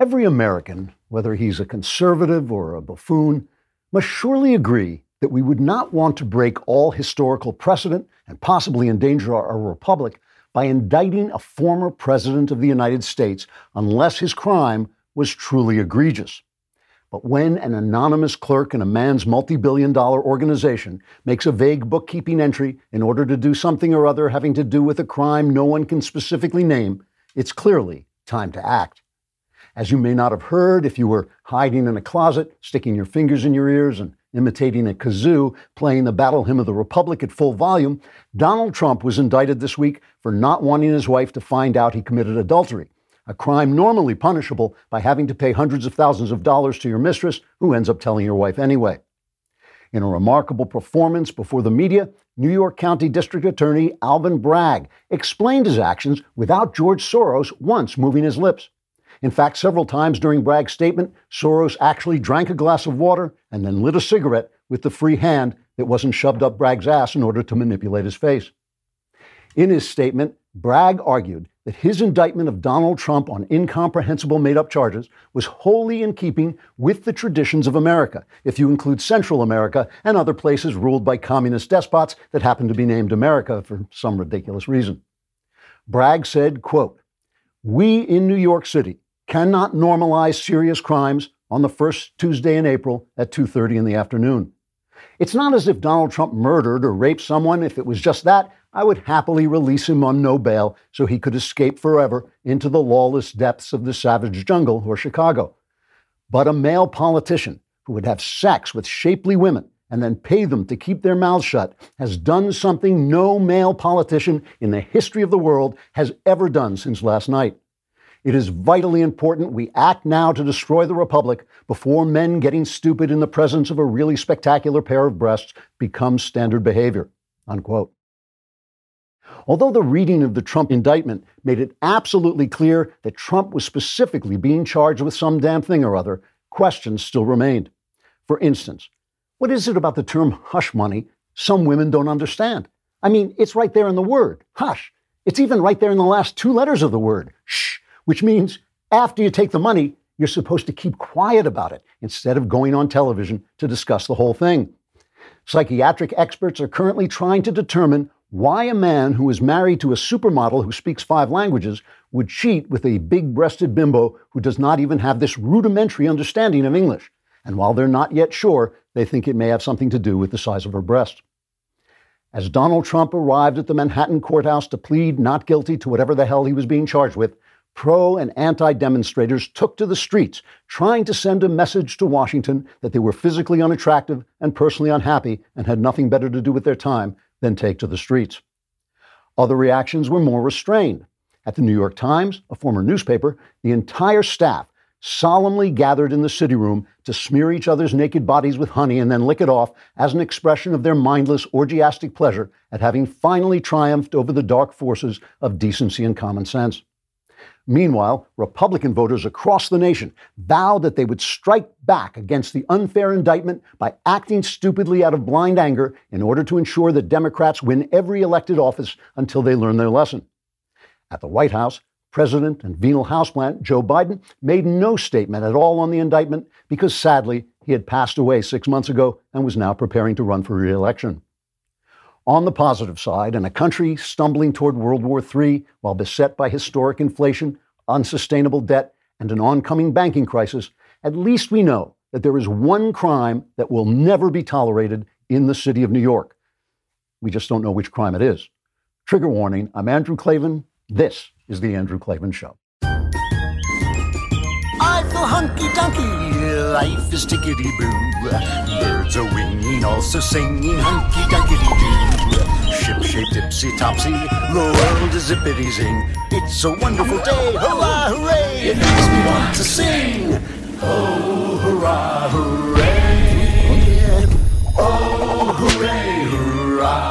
Every American, whether he's a conservative or a buffoon, must surely agree that we would not want to break all historical precedent and possibly endanger our, republic by indicting a former president of the United States unless his crime was truly egregious. But when an anonymous clerk in a man's multi billion dollar organization makes a vague bookkeeping entry in order to do something or other having to do with a crime no one can specifically name, it's clearly time to act. As you may not have heard if you were hiding in a closet, sticking your fingers in your ears, and imitating a kazoo, playing the battle hymn of the Republic at full volume, Donald Trump was indicted this week for not wanting his wife to find out he committed adultery a crime normally punishable by having to pay hundreds of thousands of dollars to your mistress, who ends up telling your wife anyway. In a remarkable performance before the media, New York County District Attorney Alvin Bragg explained his actions without George Soros once moving his lips. In fact, several times during Bragg's statement, Soros actually drank a glass of water and then lit a cigarette with the free hand that wasn't shoved up Bragg's ass in order to manipulate his face. In his statement, Bragg argued that his indictment of Donald Trump on incomprehensible made up charges was wholly in keeping with the traditions of America, if you include Central America and other places ruled by communist despots that happen to be named America for some ridiculous reason. Bragg said, quote, We in New York City cannot normalize serious crimes on the first Tuesday in April at 2:30 in the afternoon. It's not as if Donald Trump murdered or raped someone. If it was just that, I would happily release him on no bail so he could escape forever into the lawless depths of the savage jungle or Chicago. But a male politician who would have sex with shapely women and then pay them to keep their mouths shut has done something no male politician in the history of the world has ever done since last night. It is vitally important we act now to destroy the Republic before men getting stupid in the presence of a really spectacular pair of breasts becomes standard behavior. Unquote. Although the reading of the Trump indictment made it absolutely clear that Trump was specifically being charged with some damn thing or other, questions still remained. For instance, what is it about the term hush money some women don't understand? I mean, it's right there in the word, hush. It's even right there in the last two letters of the word, shh, which means after you take the money, you're supposed to keep quiet about it instead of going on television to discuss the whole thing. Psychiatric experts are currently trying to determine why a man who is married to a supermodel who speaks five languages would cheat with a big breasted bimbo who does not even have this rudimentary understanding of English. And while they're not yet sure, they think it may have something to do with the size of her breast. As Donald Trump arrived at the Manhattan courthouse to plead not guilty to whatever the hell he was being charged with, pro and anti demonstrators took to the streets, trying to send a message to Washington that they were physically unattractive and personally unhappy and had nothing better to do with their time than take to the streets. Other reactions were more restrained. At the New York Times, a former newspaper, the entire staff solemnly gathered in the city room to smear each other's naked bodies with honey and then lick it off as an expression of their mindless, orgiastic pleasure at having finally triumphed over the dark forces of decency and common sense. Meanwhile, Republican voters across the nation vowed that they would strike back against the unfair indictment by acting stupidly out of blind anger in order to ensure that Democrats win every elected office until they learn their lesson. At the White House, President and venal houseplant Joe Biden made no statement at all on the indictment because sadly he had passed away six months ago and was now preparing to run for re-election. On the positive side, in a country stumbling toward World War III while beset by historic inflation, unsustainable debt, and an oncoming banking crisis, at least we know that there is one crime that will never be tolerated in the city of New York. We just don't know which crime it is. Trigger warning I'm Andrew Klavan. This is The Andrew Klavan Show. I feel hunky dunky, life is tickety boo. Birds are winging, also singing hunky dunky doo. Shape tipsy topsy, the world is zippity zing. It's a wonderful day, hurrah, hooray! It makes me want to sing. Oh, hurrah, hooray! Oh, hooray, hurrah!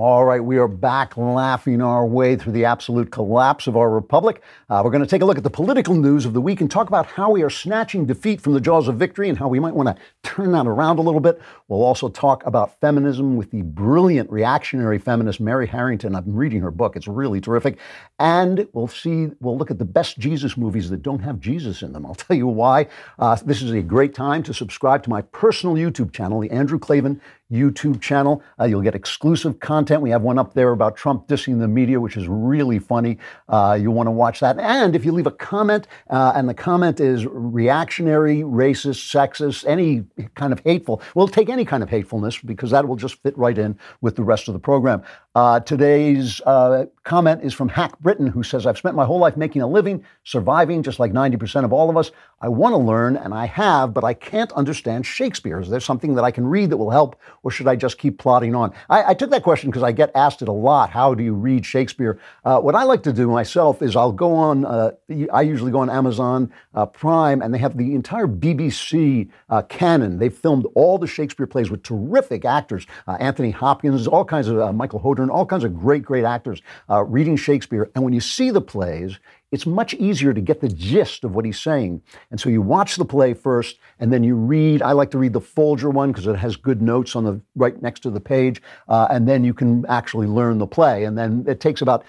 All right, we are back laughing our way through the absolute collapse of our republic. Uh, we're going to take a look at the political news of the week and talk about how we are snatching defeat from the jaws of victory and how we might want to turn that around a little bit. We'll also talk about feminism with the brilliant reactionary feminist Mary Harrington. I'm reading her book, it's really terrific. And we'll see, we'll look at the best Jesus movies that don't have Jesus in them. I'll tell you why. Uh, this is a great time to subscribe to my personal YouTube channel, the Andrew Klavan YouTube channel. Uh, you'll get exclusive content. We have one up there about Trump dissing the media, which is really funny. Uh, you'll want to watch that. And if you leave a comment, uh, and the comment is reactionary, racist, sexist, any kind of hateful, we'll take any kind of hatefulness because that will just fit right in with the rest of the program. Uh, today's uh, comment is from Hack Britain, who says, I've spent my whole life making a living, surviving, just like 90% of all of us. I want to learn, and I have, but I can't understand Shakespeare. Is there something that I can read that will help, or should I just keep plodding on? I, I took that question because I get asked it a lot. How do you read Shakespeare? Uh, what I like to do myself is I'll go on, uh, I usually go on Amazon uh, Prime, and they have the entire BBC uh, canon. They've filmed all the Shakespeare plays with terrific actors uh, Anthony Hopkins, all kinds of Michael Hordern, all kinds of great, great actors reading Shakespeare. And when you see the plays, it's much easier to get the gist of what he's saying. And so you watch the play first, and then you read. I like to read the Folger one because it has good notes on the right next to the page, uh, and then you can actually learn the play. And then it takes about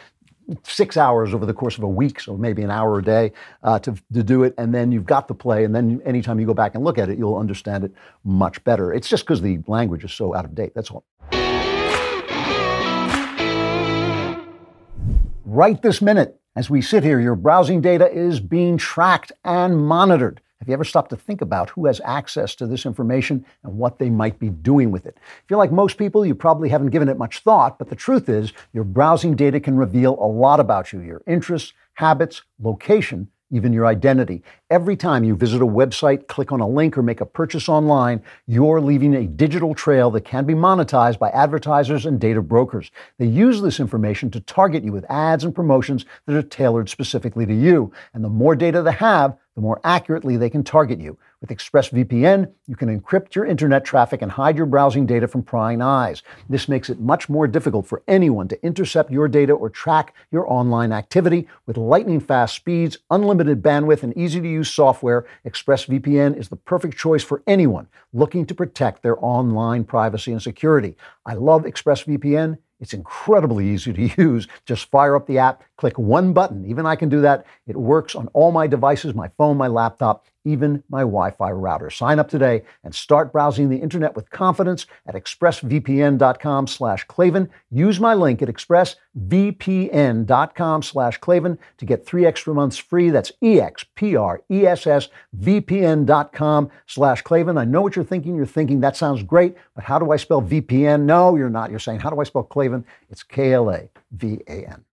six hours over the course of a week, so maybe an hour a day uh, to, to do it. And then you've got the play, and then anytime you go back and look at it, you'll understand it much better. It's just because the language is so out of date. That's all. Right this minute, as we sit here, your browsing data is being tracked and monitored. Have you ever stopped to think about who has access to this information and what they might be doing with it? If you're like most people, you probably haven't given it much thought, but the truth is, your browsing data can reveal a lot about you your interests, habits, location, even your identity. Every time you visit a website, click on a link, or make a purchase online, you're leaving a digital trail that can be monetized by advertisers and data brokers. They use this information to target you with ads and promotions that are tailored specifically to you. And the more data they have, the more accurately they can target you. With ExpressVPN, you can encrypt your internet traffic and hide your browsing data from prying eyes. This makes it much more difficult for anyone to intercept your data or track your online activity. With lightning fast speeds, unlimited bandwidth, and easy to use software, ExpressVPN is the perfect choice for anyone looking to protect their online privacy and security. I love ExpressVPN. It's incredibly easy to use. Just fire up the app, click one button. Even I can do that. It works on all my devices my phone, my laptop, even my Wi Fi router. Sign up today and start browsing the internet with confidence at expressvpn.com slash Klavan. Use my link at expressvpn.com slash Klavan to get three extra months free. That's E-X-P-R-E-S-S-V-P-N.com slash Klavan. I know what you're thinking. You're thinking, that sounds great, but how do I spell VPN? No, you're not. You're saying, how do I spell Klavan? It's. K-L-A-V-A-N,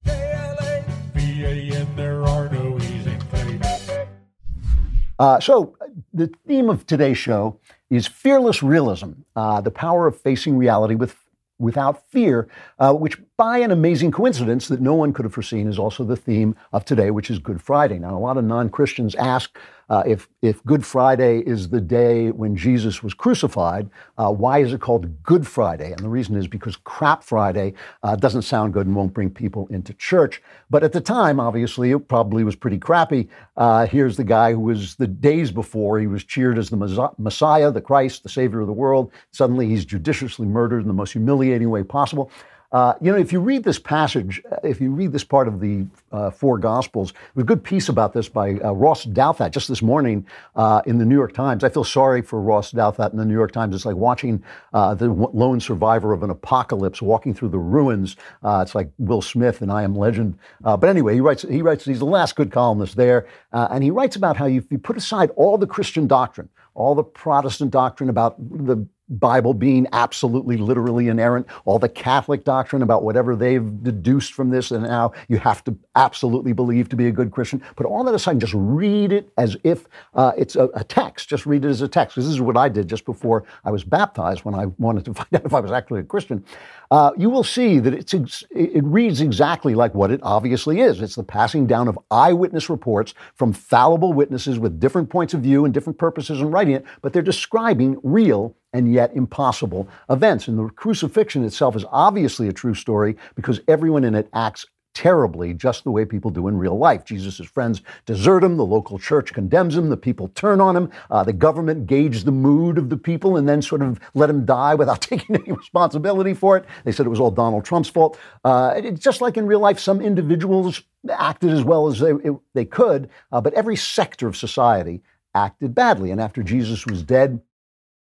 Uh, so, the theme of today's show is fearless realism, uh, the power of facing reality with without fear, uh, which by an amazing coincidence that no one could have foreseen is also the theme of today, which is Good Friday. Now, a lot of non Christians ask uh, if, if Good Friday is the day when Jesus was crucified, uh, why is it called Good Friday? And the reason is because Crap Friday uh, doesn't sound good and won't bring people into church. But at the time, obviously, it probably was pretty crappy. Uh, here's the guy who was the days before, he was cheered as the Messiah, the Christ, the Savior of the world. Suddenly, he's judiciously murdered in the most humiliating way possible. Uh, you know, if you read this passage, uh, if you read this part of the uh, four Gospels, there's a good piece about this by uh, Ross Douthat just this morning uh, in the New York Times. I feel sorry for Ross Douthat in the New York Times. It's like watching uh, the lone survivor of an apocalypse walking through the ruins. it's like Will Smith and I Am Legend. but anyway, he writes. He writes. He's the last good columnist there, and he writes about how you, you put aside all the Christian doctrine, all the Protestant doctrine about the Bible being absolutely literally inerrant, all the Catholic doctrine about whatever they've deduced from this, and now you have to absolutely believe to be a good Christian. Put all that aside, just read it as if uh, it's a, a, text. Just read it as a text. This is what I did just before I was baptized when I wanted to find out if I was actually a Christian. Uh, you will see that it's ex- it reads exactly like what it obviously is. It's the passing down of eyewitness reports from fallible witnesses with different points of view and different purposes in writing it, but they're describing real and yet impossible events. And the crucifixion itself is obviously a true story because everyone in it acts terribly, just the way people do in real life. Jesus' friends desert him, the local church condemns him, the people turn on him, uh, the government gauge the mood of the people and then sort of let him die without taking any responsibility for it. They said it was all Donald Trump's fault. Uh, it's just like in real life, some individuals acted as well as they, it, they could, uh, but every sector of society acted badly. And after Jesus was dead,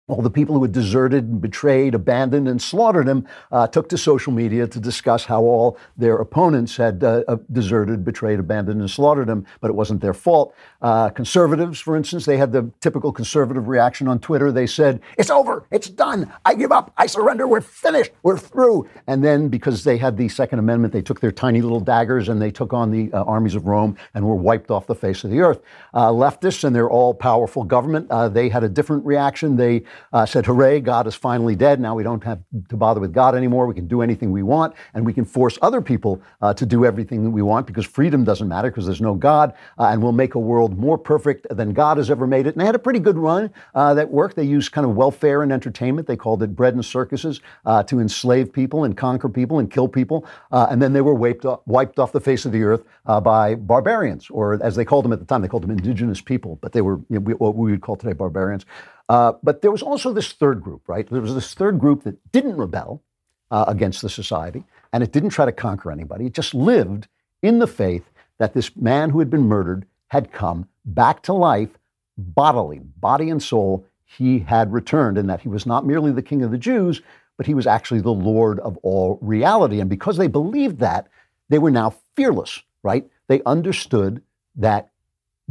all the people who had deserted and betrayed, abandoned, and slaughtered him uh, took to social media to discuss how all their opponents had uh, uh, deserted, betrayed, abandoned, and slaughtered him, but it wasn't their fault. Uh, conservatives, for instance, they had the typical conservative reaction on Twitter. They said, It's over, it's done, I give up, I surrender, we're finished, we're through. And then, because they had the Second Amendment, they took their tiny little daggers and they took on the uh, armies of Rome and were wiped off the face of the earth. Uh, leftists and their all powerful government, they had a different reaction. They uh, said, Hooray, God is finally dead. Now we don't have to bother with God anymore. We can do anything we want, and we can force other people uh, to do everything that we want because freedom doesn't matter because there's no God, uh, and we'll make a world more perfect than God has ever made it. And they had a pretty good run uh, that worked. They used kind of welfare and entertainment. They called it bread and circuses uh, to enslave people and conquer people and kill people. Uh, and then they were wiped off, wiped off the face of the earth by barbarians, or as they called them at the time, they called them indigenous people, but they were you know, what we would call today barbarians. Uh, but there was also this third group, right? There was this third group that didn't rebel uh, against the society and it didn't try to conquer anybody. It just lived in the faith that this man who had been murdered had come back to life bodily, body and soul. He had returned and that he was not merely the king of the Jews, but he was actually the Lord of all reality. And because they believed that, they were now fearless, right? They understood that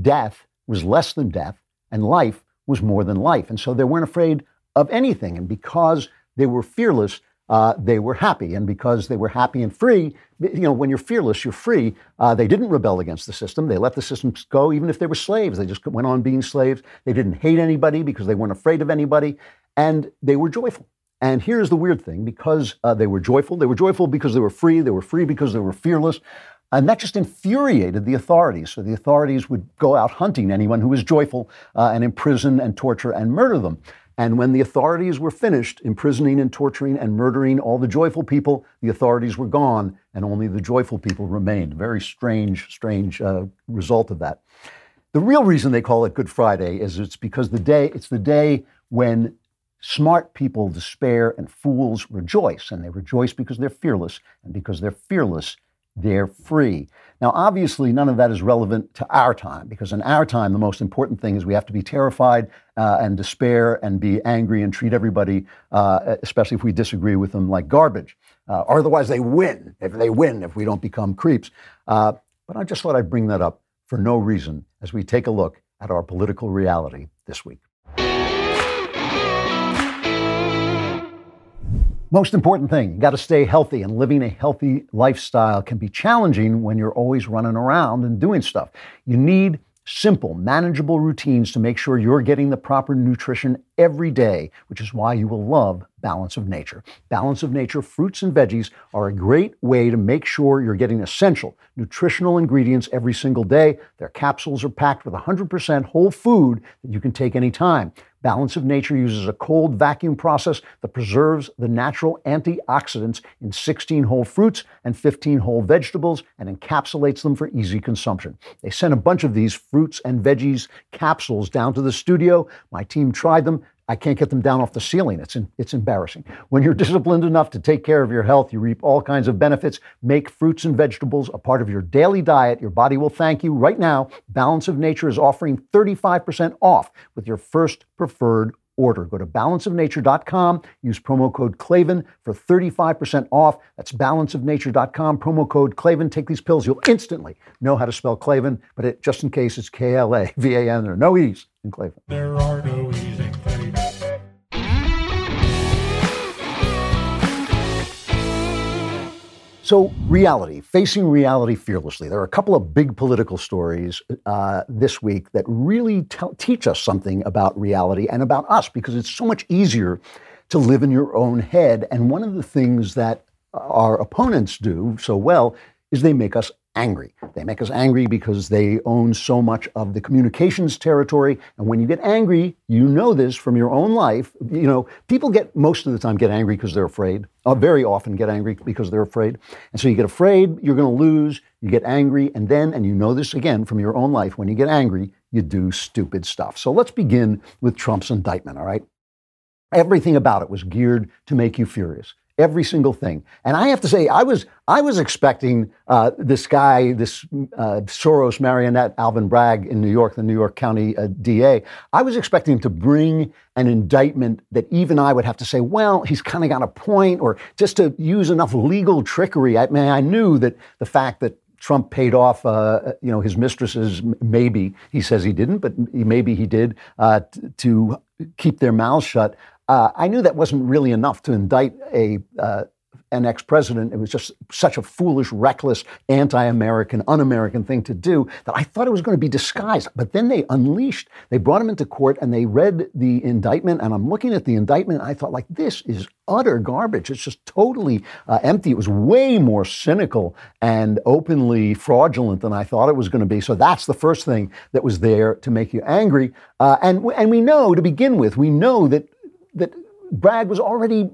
death was less than death and life was more than life. And so they weren't afraid of anything. And because they were fearless, uh, they were happy. And because they were happy and free, you know, when you're fearless, you're free. Uh, they didn't rebel against the system. They let the system go, even if they were slaves. They just went on being slaves. They didn't hate anybody because they weren't afraid of anybody. And they were joyful. And here's the weird thing because uh, they were joyful, they were joyful because they were free, they were free because they were fearless. And that just infuriated the authorities. So the authorities would go out hunting anyone who was joyful uh, and imprison and torture and murder them. And when the authorities were finished imprisoning and torturing and murdering all the joyful people, the authorities were gone and only the joyful people remained. Very strange, strange uh, result of that. The real reason they call it Good Friday is it's because the day, it's the day when smart people despair and fools rejoice. And they rejoice because they're fearless. And because they're fearless, they're free. Now, obviously, none of that is relevant to our time because in our time, the most important thing is we have to be terrified uh, and despair and be angry and treat everybody, uh, especially if we disagree with them, like garbage. Uh, or otherwise, they win. If they win, if we don't become creeps. Uh, but I just thought I'd bring that up for no reason as we take a look at our political reality this week. Most important thing, you got to stay healthy, and living a healthy lifestyle can be challenging when you're always running around and doing stuff. You need simple, manageable routines to make sure you're getting the proper nutrition every day, which is why you will love Balance of Nature. Balance of Nature fruits and veggies are a great way to make sure you're getting essential nutritional ingredients every single day. Their capsules are packed with 100% whole food that you can take anytime. Balance of Nature uses a cold vacuum process that preserves the natural antioxidants in 16 whole fruits and 15 whole vegetables and encapsulates them for easy consumption. They sent a bunch of these fruits and veggies capsules down to the studio. My team tried them. I can't get them down off the ceiling. It's, in, it's embarrassing. When you're disciplined enough to take care of your health, you reap all kinds of benefits. Make fruits and vegetables a part of your daily diet. Your body will thank you. Right now, Balance of Nature is offering 35% off with your first preferred order. Go to balanceofnature.com, use promo code Klavan for 35% off. That's balanceofnature.com, promo code Klavan. Take these pills, you'll instantly know how to spell Klavan, but it, just in case it's K L A V A N. There are no E's in Klavan. There are no E's in. So, reality, facing reality fearlessly. There are a couple of big political stories uh, this week that really te- teach us something about reality and about us because it's so much easier to live in your own head. And one of the things that our opponents do so well is they make us angry. They make us angry because they own so much of the communications territory. And when you get angry, you know this from your own life. You know, people get most of the time get angry because they're afraid. Uh, very often get angry because they're afraid. And so you get afraid, you're going to lose. You get angry, and then, and you know this again from your own life, when you get angry, you do stupid stuff. So let's begin with Trump's indictment, all right? Everything about it was geared to make you furious. Every single thing. And I have to say, I was, I was expecting uh, this guy, this uh, Soros marionette, Alvin Bragg in New York, the New York County uh, DA. I was expecting him to bring an indictment that even I would have to say, well, he's kind of got a point, or just to use enough legal trickery. I mean, I knew that the fact that Trump paid off, uh, you know, his mistresses. Maybe he says he didn't, but maybe he did uh, t- to keep their mouths shut. Uh, I knew that wasn't really enough to indict a uh, an ex president. It was just such a foolish, reckless, anti American, un American thing to do that I thought it was going to be disguised. But then they unleashed, they brought him into court and they read the indictment. And I'm looking at the indictment and I thought, like, this is utter garbage. It's just totally uh, empty. It was way more cynical and openly fraudulent than I thought it was going to be. So that's the first thing that was there to make you angry. Uh, and, and we know to begin with, we know that that Bragg was already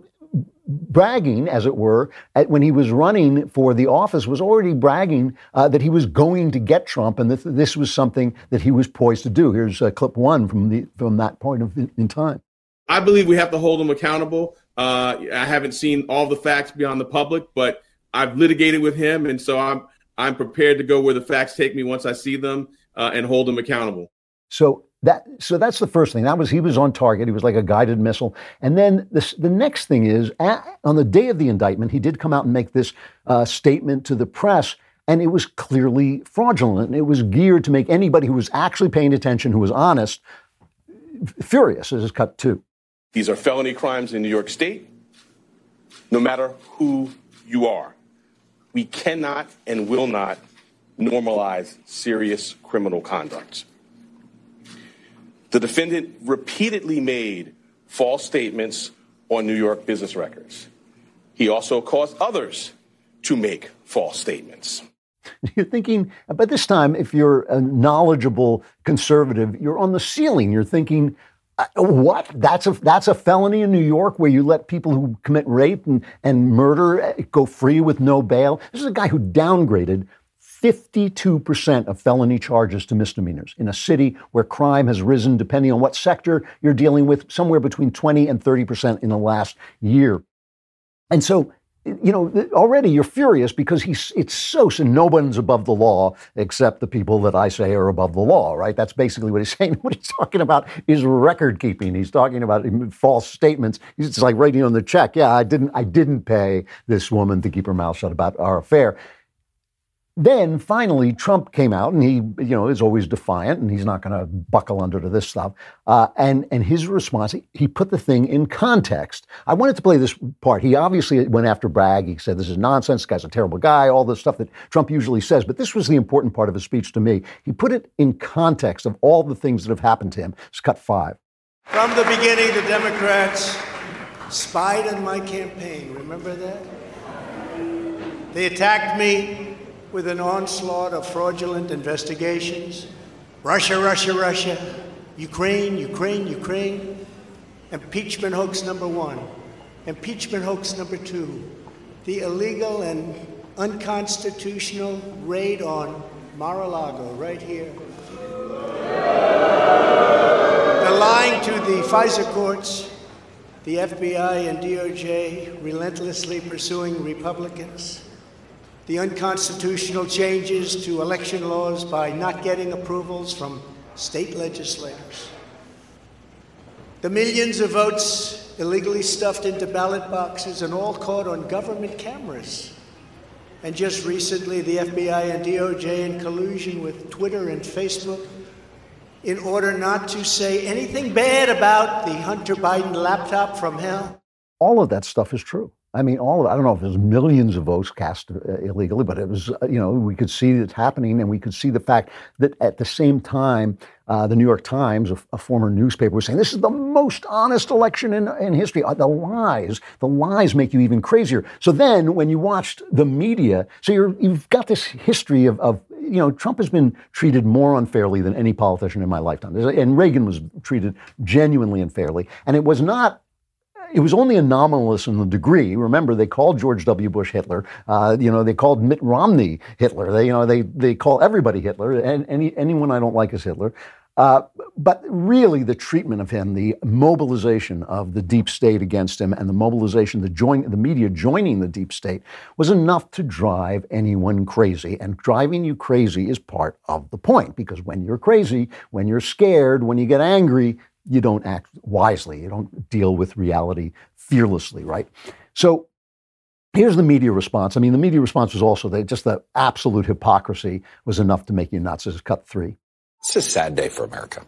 bragging, as it were, at, when he was running for the office, was already bragging uh, that he was going to get Trump, and that this was something that he was poised to do. Here's uh, clip one from the from that point of in time. I believe we have to hold him accountable. Uh, I haven't seen all the facts beyond the public, but I've litigated with him, and so I'm I'm prepared to go where the facts take me once I see them uh, and hold him accountable. So that so that's the first thing. That was he was on target. He was like a guided missile. And then this, the next thing is at, on the day of the indictment, he did come out and make this uh, statement to the press. And it was clearly fraudulent. It was geared to make anybody who was actually paying attention, who was honest, furious. This is cut two. These are felony crimes in New York State, no matter who you are. We cannot and will not normalize serious criminal conduct. The defendant repeatedly made false statements on New York business records. He also caused others to make false statements. You're thinking, but this time, if you're a knowledgeable conservative, you're on the ceiling. You're thinking, uh, what? That's a that's a felony in New York where you let people who commit rape and, and murder uh, go free with no bail. This is a guy who downgraded 52% of felony charges to misdemeanors in a city where crime has risen, depending on what sector you're dealing with, somewhere between 20 and 30% in the last year. And so, you know, already you're furious because he's, it's so, so no one's above the law except the people that I say are above the law, right? That's basically what he's saying. What he's talking about is record keeping. He's talking about false statements. He's like writing on the check, yeah, I didn't, I didn't pay this woman to keep her mouth shut about our affair. Then finally, Trump came out, and he, you know, is always defiant, and he's not going to buckle under to this stuff. Uh, and and his response, he, put the thing in context. I wanted to play this part. He obviously went after Bragg. He said this is nonsense. This guy's a terrible guy. All the stuff that Trump usually says. But this was the important part of his speech to me. He put it in context of all the things that have happened to him. It's cut five. From the beginning, the Democrats spied on my campaign. Remember that? They attacked me with an onslaught of fraudulent investigations. Russia, Russia, Russia. Ukraine, Ukraine, Ukraine. Impeachment hoax number one. Impeachment hoax number two. The illegal and unconstitutional raid on Mar a Lago, right here. The lying to the FISA courts, the FBI and DOJ relentlessly pursuing Republicans the unconstitutional changes to election laws by not getting approvals from state legislators, the millions of votes illegally stuffed into ballot boxes and all caught on government cameras. And just recently, the FBI and DOJ, in collusion with Twitter and Facebook, in order not to say anything bad about the Hunter Biden laptop from hell. All of that stuff is true. I mean, all of I don't know if there's millions of votes cast uh, illegally, but it was, uh, you know, we could see it happening, and we could see the fact that at the same time, uh, the New York Times, a, a, former newspaper, was saying this is the most honest election in, in history. Uh, the lies, the lies make you even crazier. So then, when you watched the media, so you're, you've got this history of, of you know, Trump has been treated more unfairly than any politician in my lifetime. And Reagan was treated genuinely unfairly. And it was not it was only anomalous in the degree. Remember, they called George W. Bush Hitler. Uh, you know, they called Mitt Romney Hitler. They, you know, they they call everybody Hitler. And any anyone I don't like is Hitler. Uh, but really, the treatment of him, the mobilization of the deep state against him, and the mobilization, the join, the media joining the deep state, was enough to drive anyone crazy. And driving you crazy is part of the point, because when you're crazy, when you're scared, when you get angry, you don't act wisely. You don't deal with reality fearlessly, right? So here's the media response. I mean, the media response was also that just the absolute hypocrisy was enough to make you nuts. It's cut three. It's a sad day for America.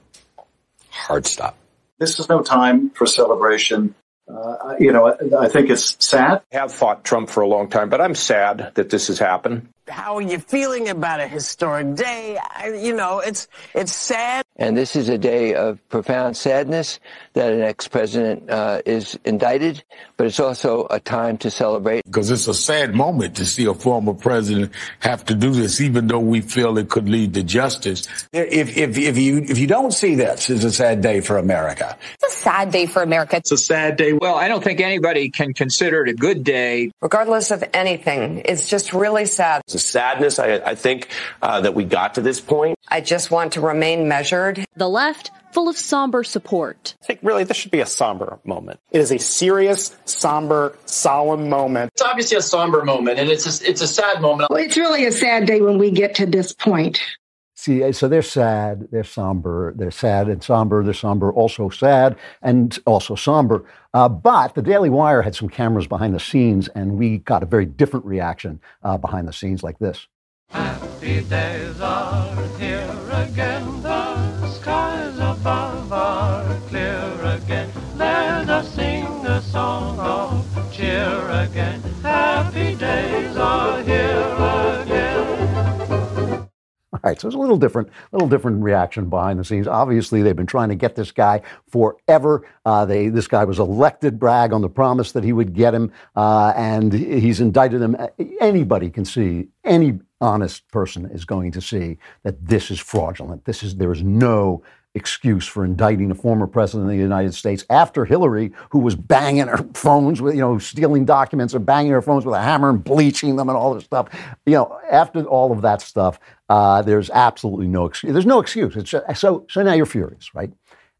Hard stop. This is no time for celebration. Uh, you know, I think it's sad. I have fought Trump for a long time, but I'm sad that this has happened. How are you feeling about a historic day? I, you know, it's it's sad. And this is a day of profound sadness that an ex-president uh, is indicted, but it's also a time to celebrate. Because it's a sad moment to see a former president have to do this, even though we feel it could lead to justice. If, if, if you if you don't see this as a sad day for America, it's a sad day for America. It's a sad day. Well, I don't think anybody can consider it a good day. Regardless of anything, it's just really sad. It's a sadness. I, I think uh, that we got to this point. I just want to remain measured. The left full of somber support. I think really this should be a somber moment. It is a serious, somber, solemn moment. It's obviously a somber moment and it's a, it's a sad moment. Well, it's really a sad day when we get to this point. See, so they're sad, they're somber, they're sad and somber, they're somber, also sad and also somber. Uh, but the Daily Wire had some cameras behind the scenes, and we got a very different reaction uh, behind the scenes like this. Happy days are here again. The skies above are clear again. Let us sing a song of cheer again. Happy days are here again. Right, so it's a little different, a little different reaction behind the scenes. Obviously, they've been trying to get this guy forever. Uh, they, this guy was elected, Bragg on the promise that he would get him, uh, and he's indicted him. Anybody can see any honest person is going to see that this is fraudulent. This is there is no excuse for indicting a former president of the United States after Hillary, who was banging her phones with, you know, stealing documents or banging her phones with a hammer and bleaching them and all this stuff. You know, after all of that stuff, uh, there's absolutely no excuse. There's no excuse. It's just, so so now you're furious, right?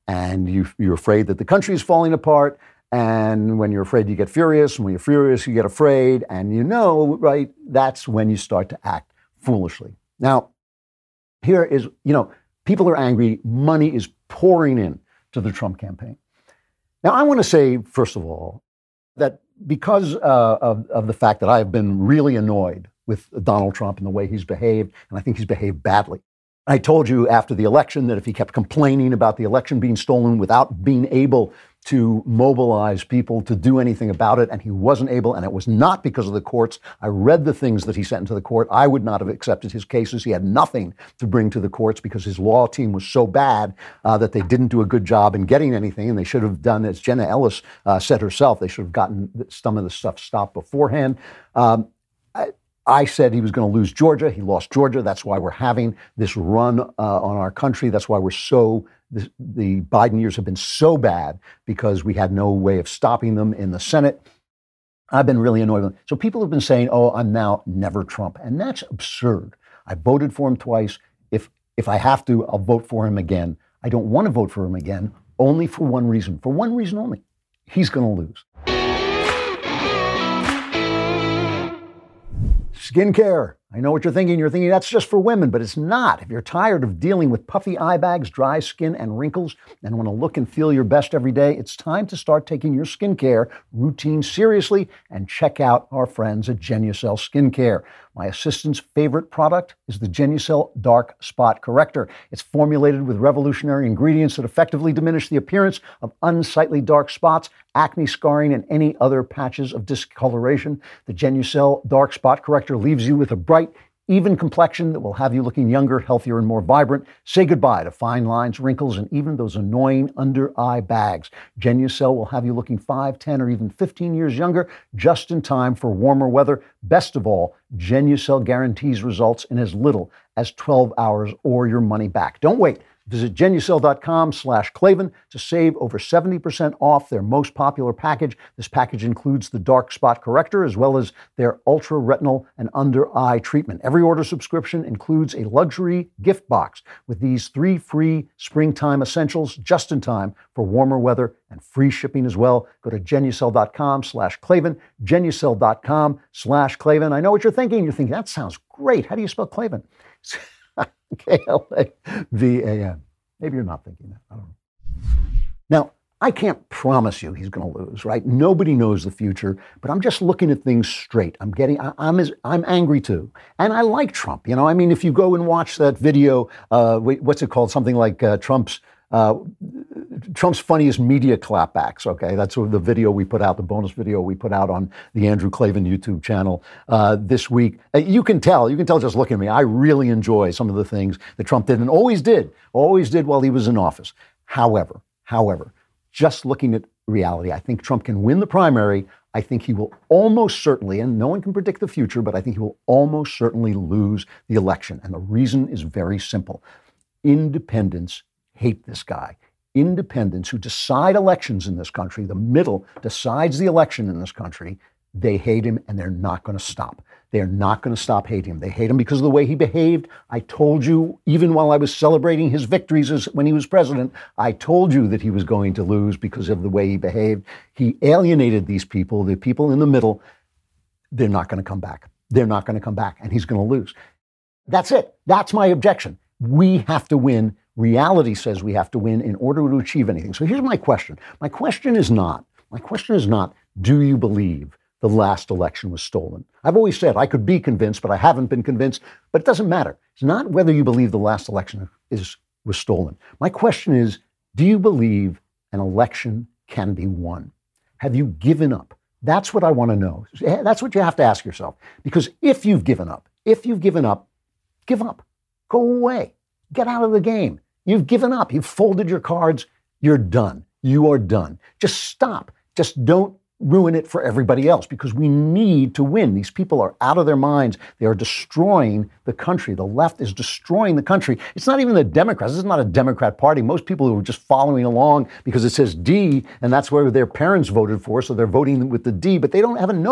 And you you're afraid that the country is falling apart. And when you're afraid, you get furious. And when you're furious, you get afraid. And you know, right, that's when you start to act foolishly. Now, here is, you know, people are angry. Money is pouring in to the Trump campaign. Now, I want to say, first of all, that because uh, of, of the fact that I have been really annoyed with Donald Trump and the way he's behaved, and I think he's behaved badly. I told you after the election that if he kept complaining about the election being stolen without being able to mobilize people to do anything about it, and he wasn't able, and it was not because of the courts. I read the things that he sent into the court. I would not have accepted his cases. He had nothing to bring to the courts because his law team was so bad uh, that they didn't do a good job in getting anything, and they should have done, as Jenna Ellis uh, said herself, they should have gotten some of the stuff stopped beforehand. Um, I, I said he was going to lose Georgia. He lost Georgia. That's why we're having this run uh, on our country. That's why we're so the, the Biden years have been so bad because we had no way of stopping them in the Senate. I've been really annoyed with them. So people have been saying, "Oh, I'm now never Trump," and that's absurd. I voted for him twice. If if I have to, I'll vote for him again. I don't want to vote for him again, only for one reason. For one reason only. He's going to lose. Skincare. I know what you're thinking. You're thinking that's just for women, but it's not. If you're tired of dealing with puffy eye bags, dry skin, and wrinkles, and want to look and feel your best every day, it's time to start taking your skincare routine seriously and check out our friends at Genucel Skincare. My assistant's favorite product is the Genucel Dark Spot Corrector. It's formulated with revolutionary ingredients that effectively diminish the appearance of unsightly dark spots, acne scarring, and any other patches of discoloration. The Genucel Dark Spot Corrector leaves you with a bright, even complexion that will have you looking younger, healthier, and more vibrant. Say goodbye to fine lines, wrinkles, and even those annoying under eye bags. Genucel will have you looking 5, 10, or even 15 years younger just in time for warmer weather. Best of all, Genucel guarantees results in as little as 12 hours or your money back. Don't wait. Visit genucel.com slash Klavan to save over 70% off their most popular package. This package includes the dark spot corrector as well as their ultra retinal and under eye treatment. Every order subscription includes a luxury gift box with these three free springtime essentials just in time for warmer weather and free shipping as well. Go to genucel.com slash Klavan, genucel.com slash Klavan. I know what you're thinking. You're thinking, that sounds great. How do you spell Klavan? K L A V A N. Maybe you're not thinking that. I don't know. Now, I can't promise you he's going to lose, right? Nobody knows the future, but I'm just looking at things straight. I'm getting, I, I'm as, I'm angry too, and I like Trump. You know, I mean, if you go and watch that video, uh, what's it called? Something like uh, Trump's uh, Trump's funniest media clapbacks. Okay, that's the video we put out, the bonus video we put out on the Andrew Klavan YouTube channel uh, this week. Uh, you can tell, you can tell just looking at me. I really enjoy some of the things that Trump did and always did, always did while he was in office. However, however, just looking at reality, I think Trump can win the primary. I think he will almost certainly, and no one can predict the future, but I think he will almost certainly lose the election. And the reason is very simple independents hate this guy. Independents who decide elections in this country, the middle decides the election in this country, they hate him and they're not going to stop. They're not going to stop hating him. They hate him because of the way he behaved. I told you, even while I was celebrating his victories as, when he was president, I told you that he was going to lose because of the way he behaved. He alienated these people, the people in the middle. They're not going to come back. They're not going to come back, and he's going to lose. That's it. That's my objection. We have to win Reality says we have to win in order to achieve anything. So here's my question. My question is not, my question is not, do you believe the last election was stolen? I've always said I could be convinced, but I haven't been convinced. But it doesn't matter. It's not whether you believe the last election is was stolen. My question is, do you believe an election can be won? Have you given up? That's what I want to know. That's what you have to ask yourself. Because if you've given up, if you've given up, give up. Go away. Get out of the game. You've given up. You've folded your cards. You're done. You are done. Just stop. Just don't ruin it for everybody else because we need to win. These people are out of their minds. They are destroying the country. The left is destroying the country. It's not even the Democrats. This is not a Democrat party. Most people who are just following along because it says D and that's where their parents voted for, so they're voting with the D, but they don't haven't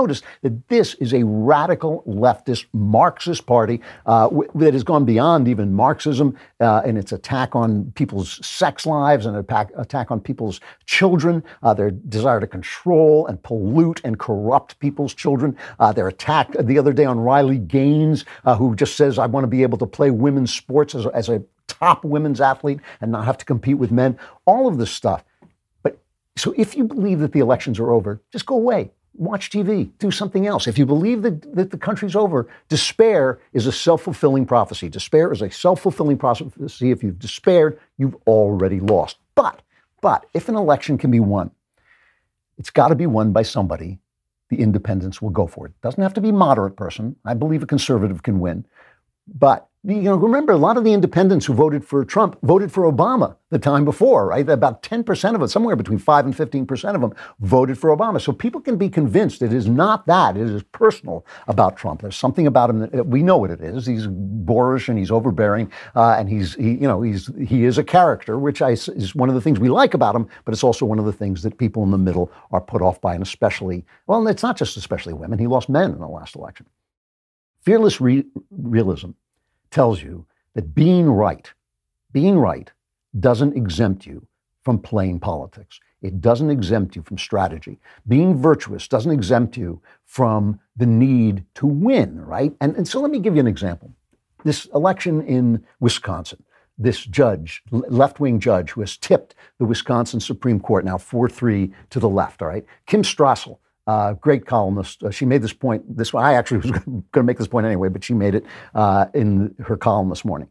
that this is a radical leftist Marxist party uh, w- that has gone beyond even Marxism uh, in its attack on people's sex lives and attack, attack on people's children, uh, their desire to control and pollute and corrupt people's children. Uh, their attack the other day on Riley Gaines, uh, who just says, I want to be able to play women's sports as a, as a top women's athlete and not have to compete with men. All of this stuff. But so if you believe that the elections are over, just go away. Watch TV, do something else. If you believe that, that the country's over, despair is a self fulfilling prophecy. Despair is a self fulfilling prophecy. If you've despaired, you've already lost. But, but if an election can be won, it's got to be won by somebody the independents will go for it. Doesn't have to be a moderate person. I believe a conservative can win. But you know, remember a lot of the independents who voted for Trump voted for Obama the time before, right? About 10% of them, somewhere between 5 and 15% of them voted for Obama. So people can be convinced it is not that. It is personal about Trump. There's something about him that we know what it is. He's boorish and he's overbearing uh, and he's, he, you know, he's, he is a character, which I, is one of the things we like about him, but it's also one of the things that people in the middle are put off by, and especially, well, it's not just especially women. He lost men in the last election. Fearless re- realism tells you that being right, being right, doesn't exempt you from playing politics. It doesn't exempt you from strategy. Being virtuous doesn't exempt you from the need to win, right? And, and so let me give you an example. This election in Wisconsin, this judge, left wing judge, who has tipped the Wisconsin Supreme Court now 4 3 to the left, all right? Kim Strassel, uh, great columnist. Uh, she made this point. This I actually was going to make this point anyway, but she made it uh, in her column this morning.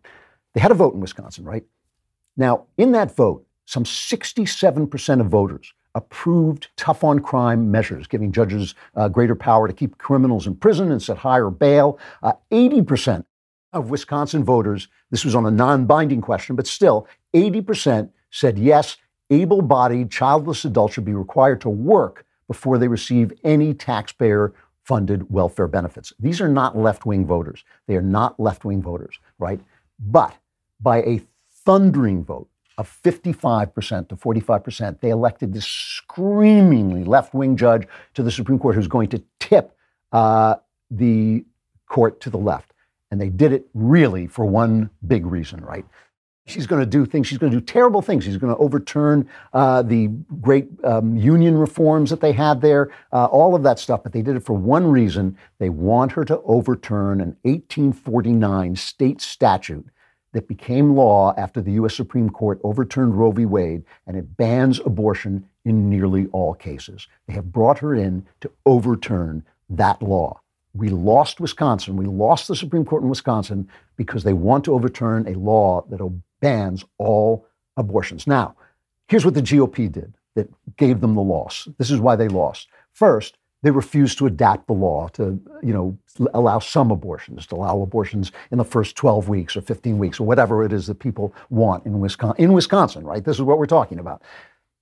They had a vote in Wisconsin, right? Now, in that vote, some 67% of voters approved tough on crime measures, giving judges uh, greater power to keep criminals in prison and set higher bail. Uh, 80% of Wisconsin voters, this was on a non binding question, but still, 80% said yes, able bodied childless adults should be required to work before they receive any taxpayer funded welfare benefits. These are not left wing voters. They are not left wing voters, right? But by a thundering vote of 55% to 45%, they elected this screamingly left wing judge to the Supreme Court who's going to tip uh, the court to the left. And they did it really for one big reason, right? She's going to do things, she's going to do terrible things. She's going to overturn uh, the great um, union reforms that they had there, uh, all of that stuff. But they did it for one reason. They want her to overturn an 1849 state statute that became law after the U.S. Supreme Court overturned Roe v. Wade, and it bans abortion in nearly all cases. They have brought her in to overturn that law. We lost Wisconsin. We lost the Supreme Court in Wisconsin because they want to overturn a law that bans all abortions. Now, here's what the GOP did that gave them the loss. This is why they lost. First, they refused to adapt the law to, you know, allow some abortions, to allow abortions in the first 12 weeks or 15 weeks or whatever it is that people want in Wisconsin, in Wisconsin, right? This is what we're talking about.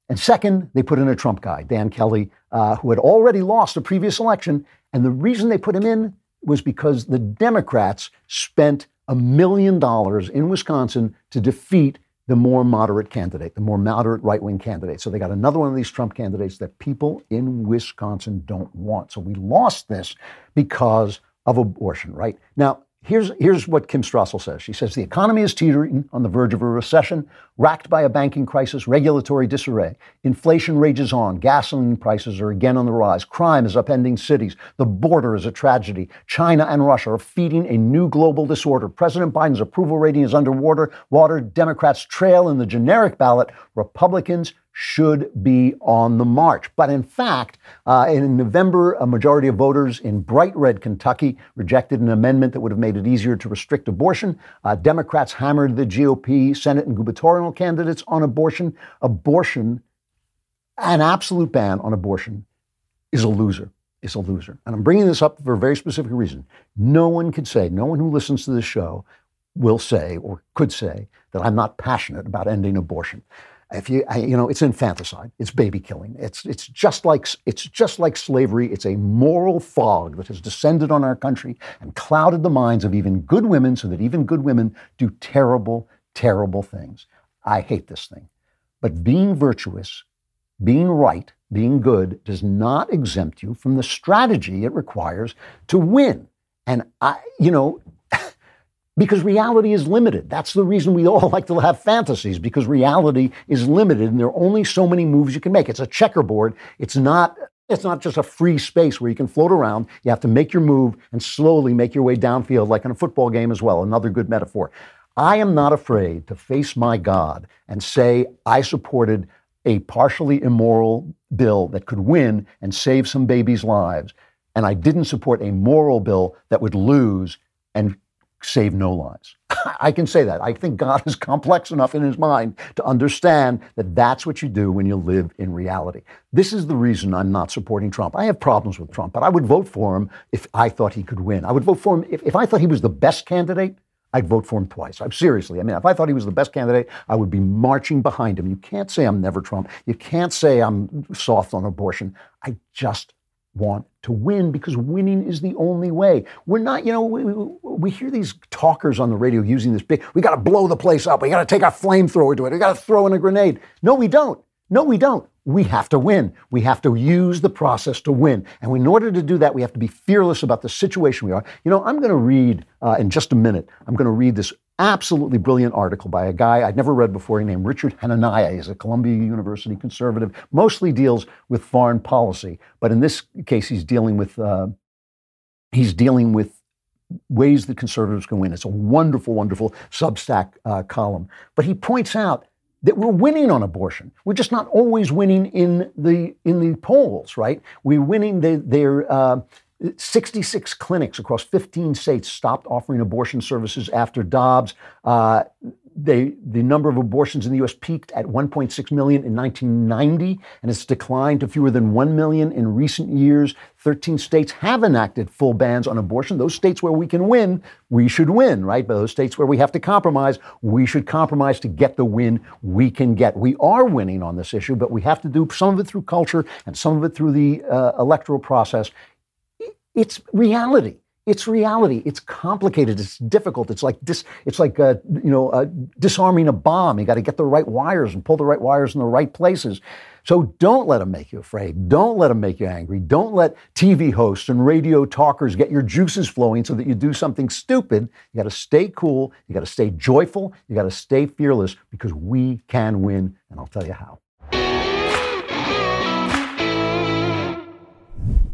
And second, they put in a Trump guy, Dan Kelly, uh, who had already lost a previous election. And the reason they put him in was because the Democrats spent a million dollars in Wisconsin to defeat the more moderate candidate, the more moderate right wing candidate. So they got another one of these Trump candidates that people in Wisconsin don't want. So we lost this because of abortion, right? Now, Here's, here's what Kim Strassel says. She says the economy is teetering on the verge of a recession, racked by a banking crisis, regulatory disarray. Inflation rages on. Gasoline prices are again on the rise. Crime is upending cities. The border is a tragedy. China and Russia are feeding a new global disorder. President Biden's approval rating is underwater. Water. Democrats trail in the generic ballot. Republicans should be on the march. But in fact, uh, in November, a majority of voters in bright red Kentucky rejected an amendment that would have made it easier to restrict abortion. Uh, Democrats hammered the GOP Senate and gubernatorial candidates on abortion. Abortion, an absolute ban on abortion, is a loser. Is a loser. And I'm bringing this up for a very specific reason. No one could say, no one who listens to this show will say or could say that I'm not passionate about ending abortion. If you, you know, it's infanticide. It's baby killing. It's it's just like it's just like slavery. It's a moral fog that has descended on our country and clouded the minds of even good women, so that even good women do terrible, terrible things. I hate this thing, but being virtuous, being right, being good does not exempt you from the strategy it requires to win. And I, you know, because reality is limited. That's the reason we all like to have fantasies because reality is limited and there are only so many moves you can make. It's a checkerboard. It's not it's not just a free space where you can float around. You have to make your move and slowly make your way downfield like in a football game as well. Another good metaphor. I am not afraid to face my God and say I supported a partially immoral bill that could win and save some babies' lives and I didn't support a moral bill that would lose and save no lives. I can say that. I think God is complex enough in his mind to understand that that's what you do when you live in reality. This is the reason I'm not supporting Trump. I have problems with Trump, but I would vote for him if I thought he could win. I would vote for him if, if I thought he was the best candidate. I'd vote for him twice. I'm seriously. I mean, if I thought he was the best candidate, I would be marching behind him. You can't say I'm never Trump. You can't say I'm soft on abortion. I just want to win because winning is the only way. We're not, you know, we, we hear these talkers on the radio using this big, we got to blow the place up. We got to take a flamethrower to it. We got to throw in a grenade. No, we don't. No, we don't. We have to win. We have to use the process to win. And in order to do that, we have to be fearless about the situation we are. You know, I'm going to read uh, in just a minute, I'm going to read this absolutely brilliant article by a guy I'd never read before named Richard Hanania. He's a Columbia University conservative, mostly deals with foreign policy, but in this case, he's dealing with uh, he's dealing with ways that conservatives can win. It's a wonderful, wonderful Substack uh, column. But he points out that we're winning on abortion. We're just not always winning in the in the polls, right? We're winning. They, they're uh, 66 clinics across 15 states stopped offering abortion services after Dobbs. Uh, they, the number of abortions in the U.S. peaked at 1.6 million in 1990, and it's declined to fewer than 1 million in recent years. 13 states have enacted full bans on abortion. Those states where we can win, we should win, right? But those states where we have to compromise, we should compromise to get the win we can get. We are winning on this issue, but we have to do some of it through culture and some of it through the uh, electoral process. It's reality. It's reality. It's complicated. It's difficult. It's like dis, It's like uh, you know uh, disarming a bomb. You got to get the right wires and pull the right wires in the right places. So don't let them make you afraid. Don't let them make you angry. Don't let TV hosts and radio talkers get your juices flowing so that you do something stupid. You got to stay cool. You got to stay joyful. You got to stay fearless because we can win. And I'll tell you how.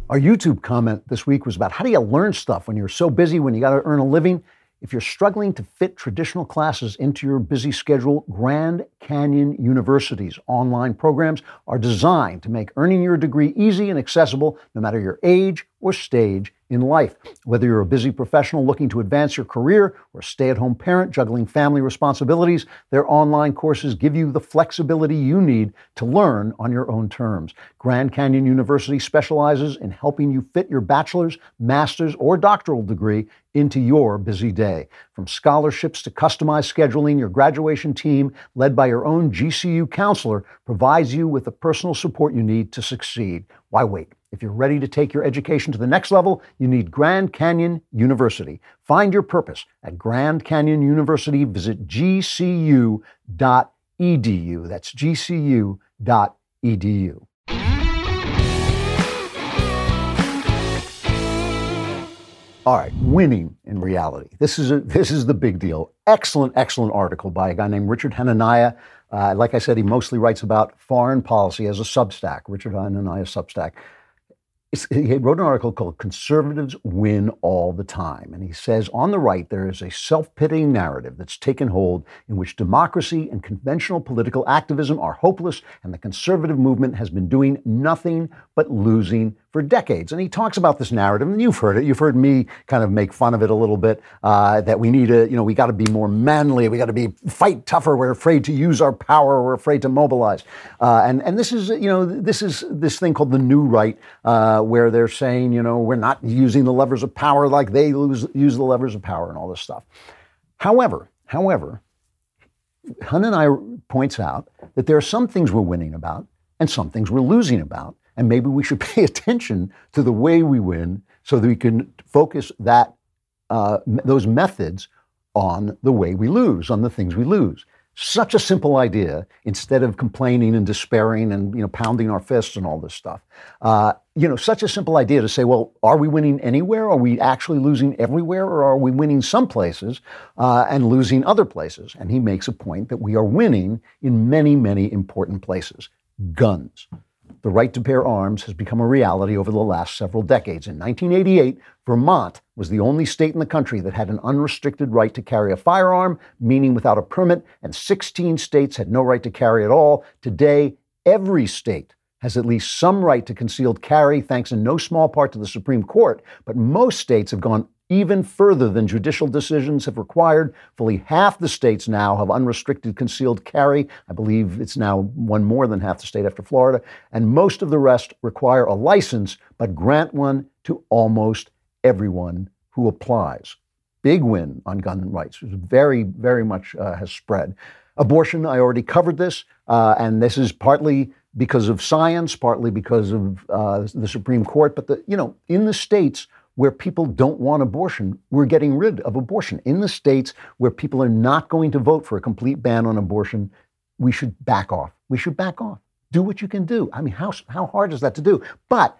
Our YouTube comment this week was about how do you learn stuff when you're so busy, when you got to earn a living? If you're struggling to fit traditional classes into your busy schedule, Grand Canyon University's online programs are designed to make earning your degree easy and accessible no matter your age or stage in life. Whether you're a busy professional looking to advance your career or a stay at home parent juggling family responsibilities, their online courses give you the flexibility you need to learn on your own terms. Grand Canyon University specializes in helping you fit your bachelor's, master's, or doctoral degree into your busy day. From scholarships to customized scheduling, your graduation team, led by your own GCU counselor, provides you with the personal support you need to succeed. Why wait? If you're ready to take your education to the next level, you need Grand Canyon University. Find your purpose at Grand Canyon University. Visit gcu.edu. That's gcu.edu. All right, winning in reality. This is a, this is the big deal. Excellent, excellent article by a guy named Richard Hanania. Uh, like I said, he mostly writes about foreign policy as a Substack. Richard Hanania Substack he wrote an article called Conservatives Win All the Time. And he says on the right, there is a self pitying narrative that's taken hold in which democracy and conventional political activism are hopeless, and the conservative movement has been doing nothing but losing for decades. And he talks about this narrative, and you've heard it. You've heard me kind of make fun of it a little bit. Uh, that we need to, you know, we got to be more manly. We got to be fight tougher. We're afraid to use our power. We're afraid to mobilize. Uh, and and this is, you know, this is this thing called the new right, uh, where they're saying, you know, we're not using the levers of power like they lose, use the levers of power and all this stuff. However, however, Hanania points out that there are some things we're winning about and some things we're losing about and maybe we should pay attention to the way we win so that we can focus that uh, those methods on the way we lose, on the things we lose. Such a simple idea instead of complaining and despairing and you know pounding our fists and all this stuff. Uh, you know, such a simple idea to say, well, are we winning anywhere? Are we actually losing everywhere, or are we winning some places uh, and losing other places? And he makes a point that we are winning in many, many important places. Guns. The right to bear arms has become a reality over the last several decades. In 1988, Vermont was the only state in the country that had an unrestricted right to carry a firearm, meaning without a permit, and 16 states had no right to carry at all. Today, every state has at least some right to concealed carry, thanks in no small part to the Supreme Court, but most states have gone even further than judicial decisions have required. Fully half the states now have unrestricted concealed carry. I believe it's now one more than half the state after Florida. And most of the rest require a license, but grant one to almost everyone who applies. Big win on gun rights. Very, very much uh, has spread. Abortion, I already covered this, uh, and this is partly because of science, partly because of uh, the Supreme Court. But the, you know, in the states where people don't want abortion, we're getting rid of abortion. In the states where people are not going to vote for a complete ban on abortion, we should back off. We should back off. Do what you can do. I mean, how, how hard is that to do? But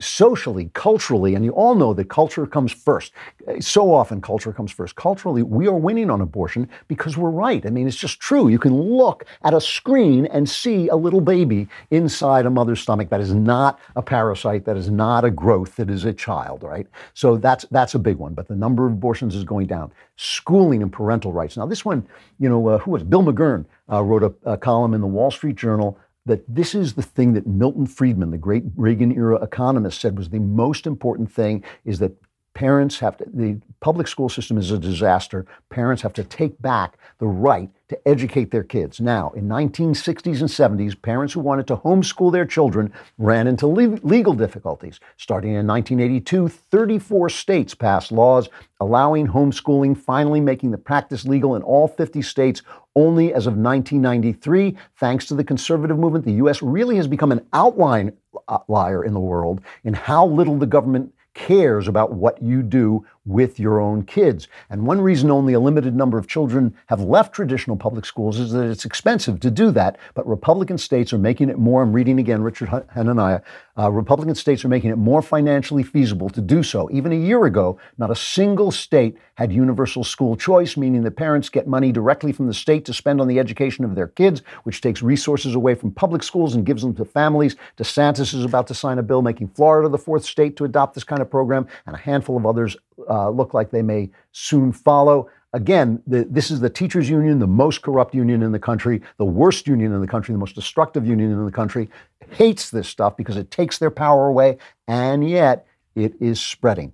socially, culturally, and you all know that culture comes first. So often, culture comes first. Culturally, we are winning on abortion because we're right. I mean, it's just true. You can look at a screen and see a little baby inside a mother's stomach that is not a parasite, that is not a growth, that is a child, right? So that's that's a big one. But the number of abortions is going down. Schooling and parental rights. Now, this one, you know, uh, who was? Bill McGurn uh, wrote a, a column in the Wall Street Journal that this is the thing that Milton Friedman, the great Reagan era economist, said was the most important thing is that parents have to, the public school system is a disaster. Parents have to take back the right to educate their kids. Now, in 1960s and 70s, parents who wanted to homeschool their children ran into le- legal difficulties. Starting in 1982, 34 states passed laws allowing homeschooling, finally making the practice legal in all 50 states only as of 1993. Thanks to the conservative movement, the U.S. really has become an outlier uh, in the world in how little the government cares about what you do with your own kids. And one reason only a limited number of children have left traditional public schools is that it's expensive to do that. But Republican states are making it more. I'm reading again, Richard Hanania. Uh, Republican states are making it more financially feasible to do so. Even a year ago, not a single state had universal school choice, meaning that parents get money directly from the state to spend on the education of their kids, which takes resources away from public schools and gives them to families. DeSantis is about to sign a bill making Florida the fourth state to adopt this kind of program, and a handful of others uh, look like they may soon follow. Again, the, this is the teachers' union, the most corrupt union in the country, the worst union in the country, the most destructive union in the country, hates this stuff because it takes their power away, and yet it is spreading.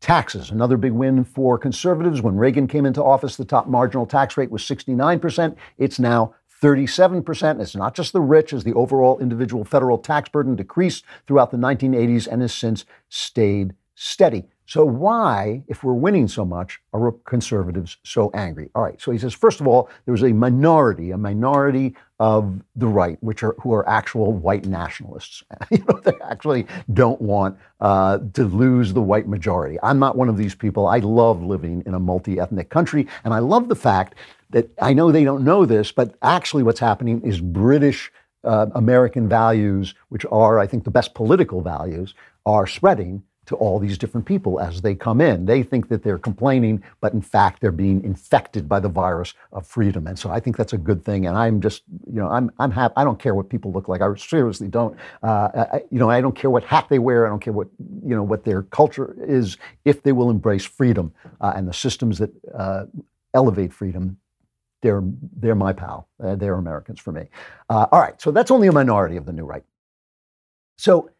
Taxes, another big win for conservatives. When Reagan came into office, the top marginal tax rate was 69%. It's now 37%. And it's not just the rich, as the overall individual federal tax burden decreased throughout the 1980s and has since stayed steady. So, why, if we're winning so much, are conservatives so angry? All right. So he says, first of all, there's a minority, a minority of the right, which are who are actual white nationalists. you know, they actually don't want uh, to lose the white majority. I'm not one of these people. I love living in a multi-ethnic country, and I love the fact that I know they don't know this, but actually, what's happening is British. Uh, American values, which are, I think, the best political values, are spreading to all these different people as they come in. They think that they're complaining, but in fact, they're being infected by the virus of freedom. And so I think that's a good thing. And I'm just, you know, I'm, I'm happy. I don't care what people look like. I seriously don't. Uh, I, you know, I don't care what hat they wear. I don't care what, you know, what their culture is if they will embrace freedom uh, and the systems that uh, elevate freedom. They're, they're my pal. Uh, they're Americans for me. Uh, all right. So that's only a minority of the new right. So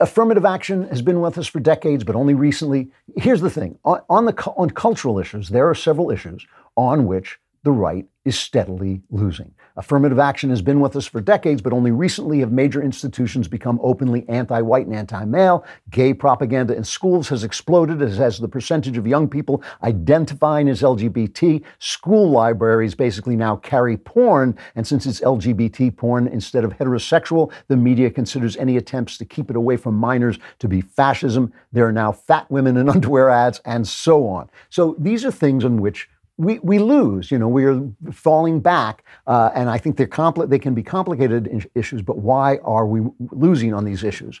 affirmative action has been with us for decades, but only recently. Here's the thing on, the, on cultural issues, there are several issues on which the right is steadily losing. Affirmative action has been with us for decades, but only recently have major institutions become openly anti white and anti male. Gay propaganda in schools has exploded as, has the percentage of young people identifying as LGBT. School libraries basically now carry porn, and since it's LGBT porn instead of heterosexual, the media considers any attempts to keep it away from minors to be fascism. There are now fat women in underwear ads, and so on. So these are things on which we, we lose. You know, we are falling back, uh, and I think they're compli- they can be complicated issues. But why are we losing on these issues?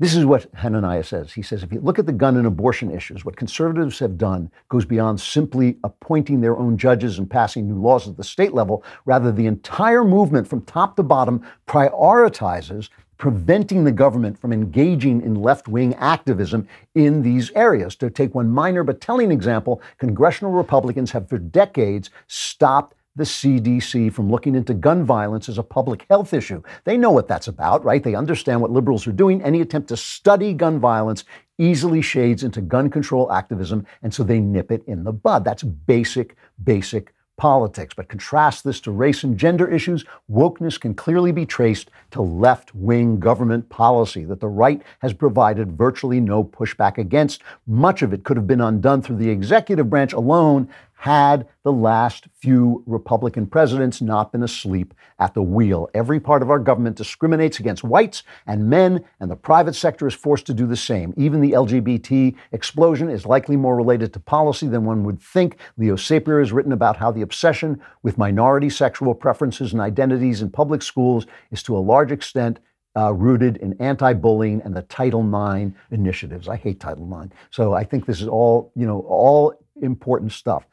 This is what Hanania says. He says, if you look at the gun and abortion issues, what conservatives have done goes beyond simply appointing their own judges and passing new laws at the state level. Rather, the entire movement from top to bottom prioritizes preventing the government from engaging in left wing activism in these areas. To take one minor but telling example, congressional Republicans have for decades stopped the CDC from looking into gun violence as a public health issue. They know what that's about, right? They understand what liberals are doing. Any attempt to study gun violence easily shades into gun control activism, and so they nip it in the bud. That's basic, basic politics. But contrast this to race and gender issues, wokeness can clearly be traced to left wing government policy that the right has provided virtually no pushback against. Much of it could have been undone through the executive branch alone had the last few Republican presidents not been asleep at the wheel. Every part of our government discriminates against whites and men, and the private sector is forced to do the same. Even the LGBT explosion is likely more related to policy than one would think. Leo Sapir has written about how the obsession with minority sexual preferences and identities in public schools is to a large extent uh, rooted in anti-bullying and the Title IX initiatives. I hate Title IX, so I think this is all you know, all important stuff.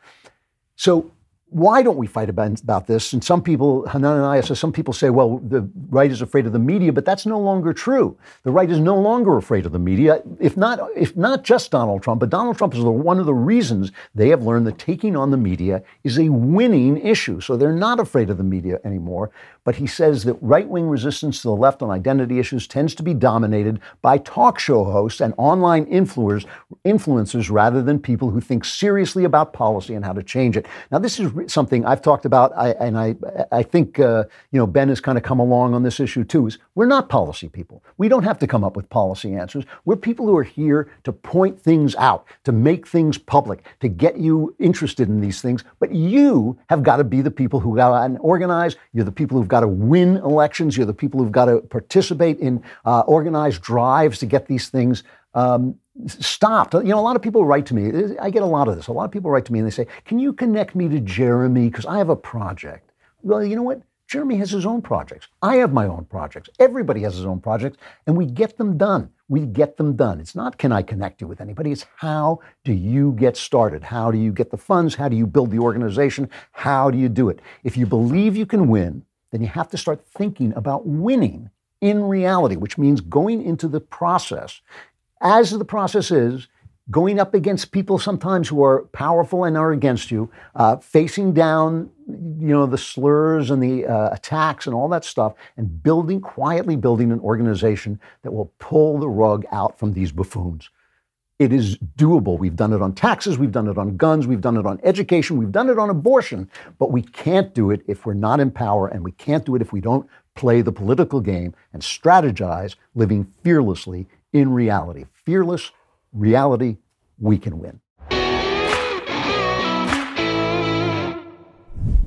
So why don't we fight about, this? And some people, Hanania says, some people say, well, the right is afraid of the media, but that's no longer true. The right is no longer afraid of the media, if not, if not just Donald Trump, but Donald Trump is the, one of the reasons they have learned that taking on the media is a winning issue. So they're not afraid of the media anymore. But he says that right wing resistance to the left on identity issues tends to be dominated by talk show hosts and online influencers, influencers rather than people who think seriously about policy and how to change it. Now, this is something I've talked about, I, and I, I think uh, you know Ben has kind of come along on this issue too. Is we're not policy people. We don't have to come up with policy answers. We're people who are here to point things out, to make things public, to get you interested in these things. But you have got to be the people who got to organize. You're the people who've got to win elections. You're the people who've got to participate in uh, organized drives to get these things. Um, stopped. You know, a lot of people write to me. I get a lot of this. A lot of people write to me and they say, Can you connect me to Jeremy? Because I have a project. Well, you know what? Jeremy has his own projects. I have my own projects. Everybody has his own projects, and we get them done. We get them done. It's not can I connect you with anybody? It's how do you get started? How do you get the funds? How do you build the organization? How do you do it? If you believe you can win, then you have to start thinking about winning in reality, which means going into the process as the process is, going up against people sometimes who are powerful and are against you, uh, facing down, you know, the slurs and the uh, attacks and all that stuff, and building quietly building an organization that will pull the rug out from these buffoons. It is doable. We've done it on taxes, we've done it on guns, we've done it on education, we've done it on abortion, but we can't do it if we're not in power, and we can't do it if we don't play the political game and strategize living fearlessly in reality. Fearless reality, we can win.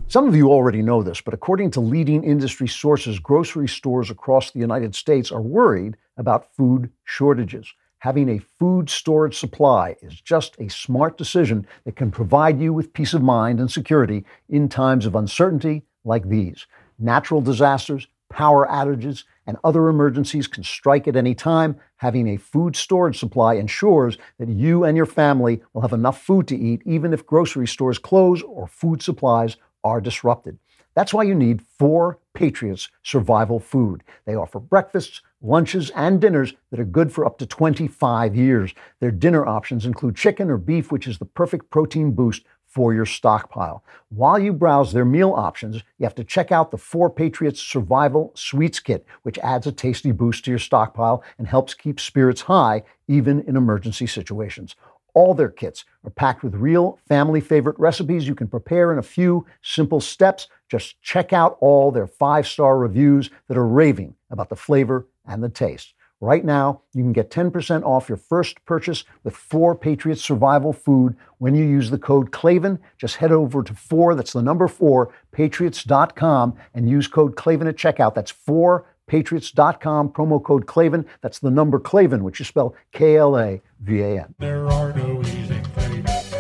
Some of you already know this, but according to leading industry sources, grocery stores across the United States are worried about food shortages. Having a food storage supply is just a smart decision that can provide you with peace of mind and security in times of uncertainty like these. Natural disasters, power outages, and other emergencies can strike at any time. Having a food storage supply ensures that you and your family will have enough food to eat, even if grocery stores close or food supplies are disrupted. That's why you need 4 Patriots Survival Food. They offer breakfasts, lunches, and dinners that are good for up to 25 years. Their dinner options include chicken or beef, which is the perfect protein boost for your stockpile. While you browse their meal options, you have to check out the 4 Patriots Survival Sweets Kit, which adds a tasty boost to your stockpile and helps keep spirits high even in emergency situations. All their kits are packed with real family favorite recipes you can prepare in a few simple steps. Just check out all their five star reviews that are raving about the flavor and the taste. Right now, you can get 10% off your first purchase with 4 Patriots Survival Food when you use the code Klavan. Just head over to 4, that's the number 4, patriots.com, and use code Klavan at checkout. That's 4 patriots.com, promo code Klavan. That's the number Klavan, which you spell K L A V A N. There are no easy things.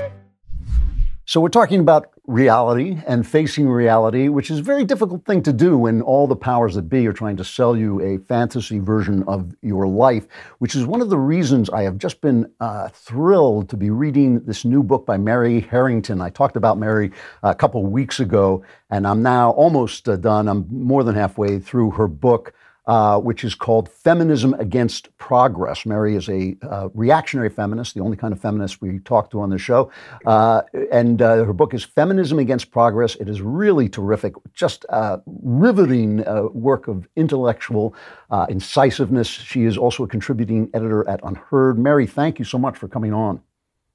So, we're talking about reality and facing reality, which is a very difficult thing to do when all the powers that be are trying to sell you a fantasy version of your life, which is one of the reasons I have just been uh, thrilled to be reading this new book by Mary Harrington. I talked about Mary a couple weeks ago, and I'm now almost uh, done. I'm more than halfway through her book uh, which is called Feminism Against Progress. Mary is a uh, reactionary feminist, the only kind of feminist we talk to on the show. Uh, and uh, her book is Feminism Against Progress. It is really terrific, just riveting uh, work of intellectual uh, incisiveness. She is also a contributing editor at UnHerd. Mary, thank you so much for coming on.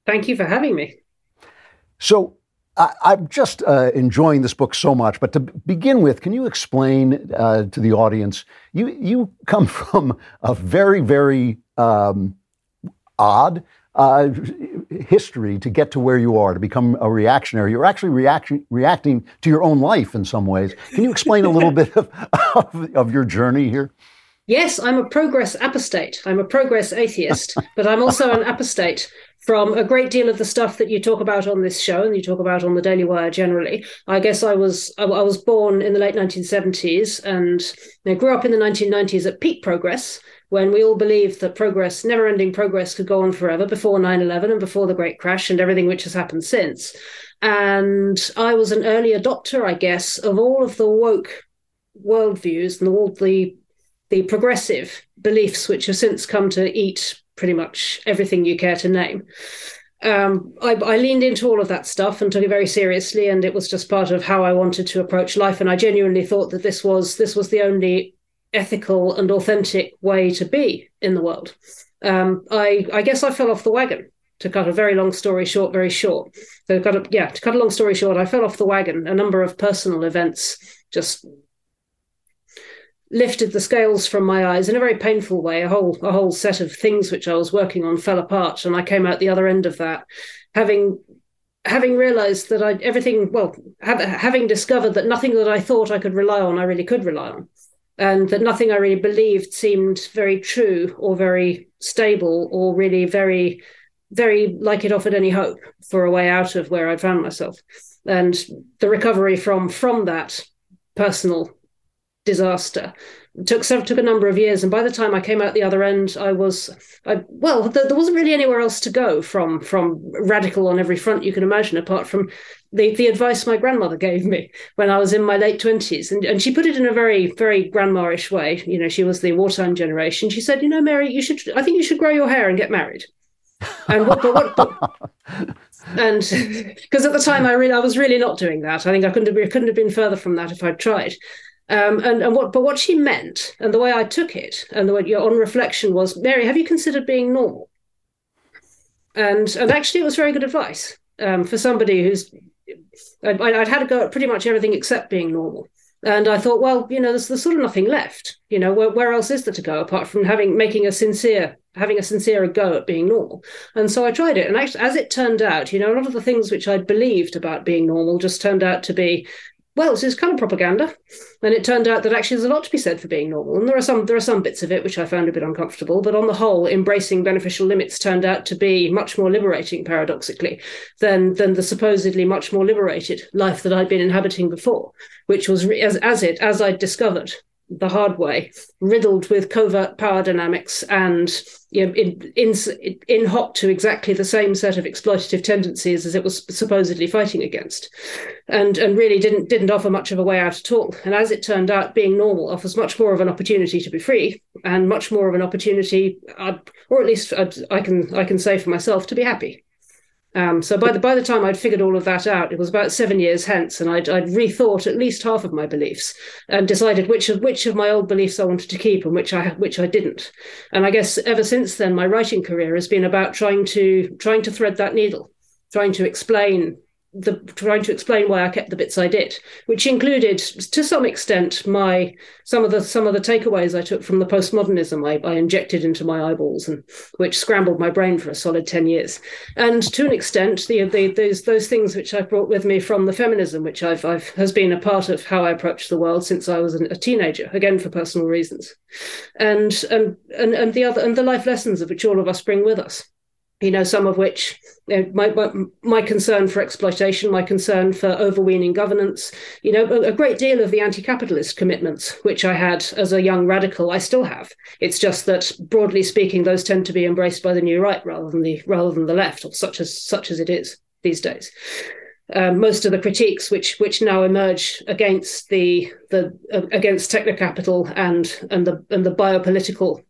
Thank you for having me. So, I, am just uh, enjoying this book so much. But to begin with, can you explain uh, to the audience? You you come from a very very um, odd uh, history to get to where you are to become a reactionary. You're actually reaction, reacting to your own life in some ways. Can you explain a little bit of, of, of your journey here? Yes, I'm a progress apostate. I'm a progress atheist, but I'm also an apostate from a great deal of the stuff that you talk about on this show and you talk about on the Daily Wire generally. I guess I was I, I was born in the late 1970s and know, grew up in the 1990s at peak progress when we all believed that progress, never ending progress, could go on forever before 9 11 and before the Great Crash and everything which has happened since. And I was an early adopter, I guess, of all of the woke worldviews and all the the progressive beliefs which have since come to eat pretty much everything you care to name. Um, I, I, leaned into all of that stuff and took it very seriously, and it was just part of how I wanted to approach life. And I genuinely thought that this was this was the only ethical and authentic way to be in the world. Um, I, I guess I fell off the wagon. To cut a very long story short, very short. So, a, yeah, to cut a long story short, I fell off the wagon. A number of personal events just lifted the scales from my eyes in a very painful way. A whole a whole set of things which I was working on fell apart, and I came out the other end of that, having having realized that I everything well have, having discovered that nothing that I thought I could rely on I really could rely on and that nothing I really believed seemed very true or very stable or really very, very like it offered any hope for a way out of where I'd found myself. And the recovery from from that personal disaster. Took several, took a number of years and by the time i came out the other end i was I, well there, there, wasn't really anywhere else to go from from radical on every front you can imagine apart from the, the advice my grandmother gave me when i was in my late 20s and, and she put it in a very very grandma-ish way. You know she was the wartime generation. She said you know mary you should i think you should grow your hair and get married. And what, but what but, and because at the time I really I was really not doing that. I think I couldn't have, couldn't have been further from that if I'd tried. Um, and, and what, but what she meant, and the way I took it, and the way your on reflection was, Mary, have you considered being normal? And and actually, it was very good advice um, for somebody who's. I'd, I'd had to go at pretty much everything except being normal, and I thought, well, you know, there's, there's sort of nothing left. You know, where, where else is there to go apart from having making a sincere having a sincere go at being normal. And so I tried it. And actually, as it turned out, you know, a lot of the things which I'd believed about being normal just turned out to be well, it's kind of propaganda. And it turned out that actually there's a lot to be said for being normal. And there are some there are some bits of it which I found a bit uncomfortable, but on the whole, embracing beneficial limits turned out to be much more liberating, paradoxically, than than the supposedly much more liberated life that I'd been inhabiting before, which was as as it as I'd discovered the hard way, riddled with covert power dynamics and you know, in, in, in hot to exactly the same set of exploitative tendencies as it was supposedly fighting against, and and really didn't didn't offer much of a way out at all. And as it turned out, being normal offers much more of an opportunity to be free, and much more of an opportunity, uh, or at least I can I can say for myself, to be happy. Um, so by the by the time I'd figured all of that out, it was about seven years hence, and I'd, I'd rethought at least half of my beliefs and decided which of which of my old beliefs I wanted to keep and which I which I didn't. And I guess ever since then, my writing career has been about trying to trying to thread that needle, trying to explain the trying to explain why I kept the bits I did, which included to some extent my some of the some of the takeaways I took from the postmodernism I, I injected into my eyeballs and which scrambled my brain for a solid ten years, and to an extent the, the those those things which I brought with me from the feminism, which I've I've has been a part of how I approach the world since I was a teenager, again for personal reasons, and and and and the other and the life lessons of which all of us bring with us you know, some of which you know, my, my, my concern for exploitation, my concern for overweening governance, you know, a, a, great deal of the anti-capitalist commitments which I had as a young radical, I still have. It's just that broadly speaking, those tend to be embraced by the new right rather than the rather than the left, or such as such as it is these days. Um, most of the critiques which which now emerge against the the uh, against technocapital and and the and the biopolitical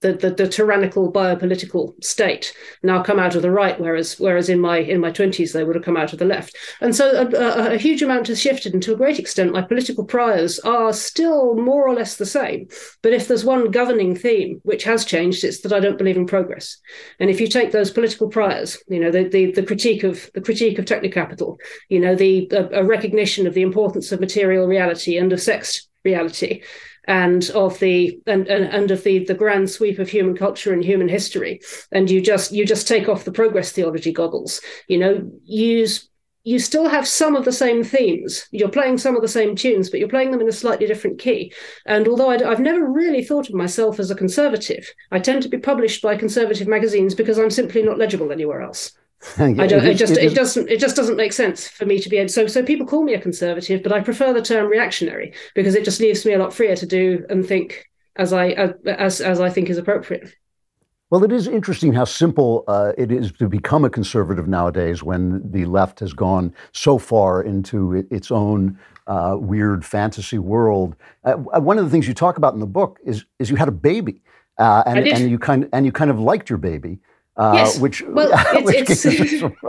the, the, the, tyrannical biopolitical state now come out of the right, whereas whereas in my in my twenties they would have come out of the left, and so a, a, a, huge amount has shifted, and to a great extent, my political priors are still more or less the same. But if there's one governing theme which has changed, it's that I don't believe in progress. And if you take those political priors, you know the the, the critique of the critique of technocapital, you know the a, a recognition of the importance of material reality and of sex reality and of the and, and, and of the the grand sweep of human culture and human history and you just you just take off the progress theology goggles you know use you still have some of the same themes. You're playing some of the same tunes, but you're playing them in a slightly different key. And although i have never really thought of myself as a conservative, I tend to be published by conservative magazines because I'm simply not legible anywhere else. I don't. It, just. It, it, doesn't. It just doesn't make sense for me to be. So. So people call me a conservative, but I prefer the term reactionary because it just leaves me a lot freer to do and think as I as as I think is appropriate. Well, it is interesting how simple uh, it is to become a conservative nowadays when the left has gone so far into it, its own uh, weird fantasy world. Uh, one of the things you talk about in the book is is you had a baby, uh, and, and you kind and you kind of liked your baby. Uh, yes. which, well, which it's, it's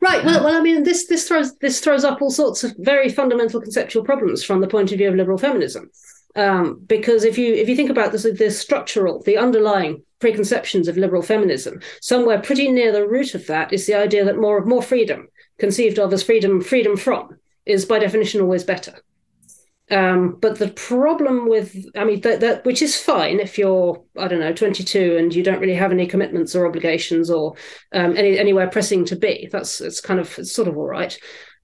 right. Well, well, I mean, this this throws this throws up all sorts of very fundamental conceptual problems from the point of view of liberal feminism. Um, because if you if you think about this, the structural, the underlying preconceptions of liberal feminism, somewhere pretty near the root of that is the idea that more more freedom, conceived of as freedom freedom from, is by definition always better. Um, but the problem with, I mean, that, that which is fine if you're, I don't know, 22 and you don't really have any commitments or obligations or um, any anywhere pressing to be. That's it's kind of it's sort of all right.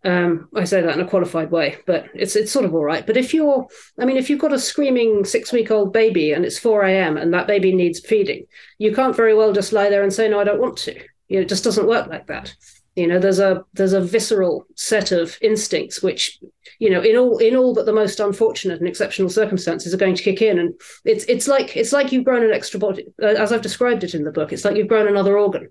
Um, I say that in a qualified way, but it's it's sort of all right. But if you're, I mean, if you've got a screaming six week old baby and it's four a.m. and that baby needs feeding, you can't very well just lie there and say no, I don't want to. You know, it just doesn't work like that. You know, there's a there's a visceral set of instincts which, you know, in all in all but the most unfortunate and exceptional circumstances are going to kick in, and it's it's like it's like you've grown an extra body, uh, as I've described it in the book. It's like you've grown another organ,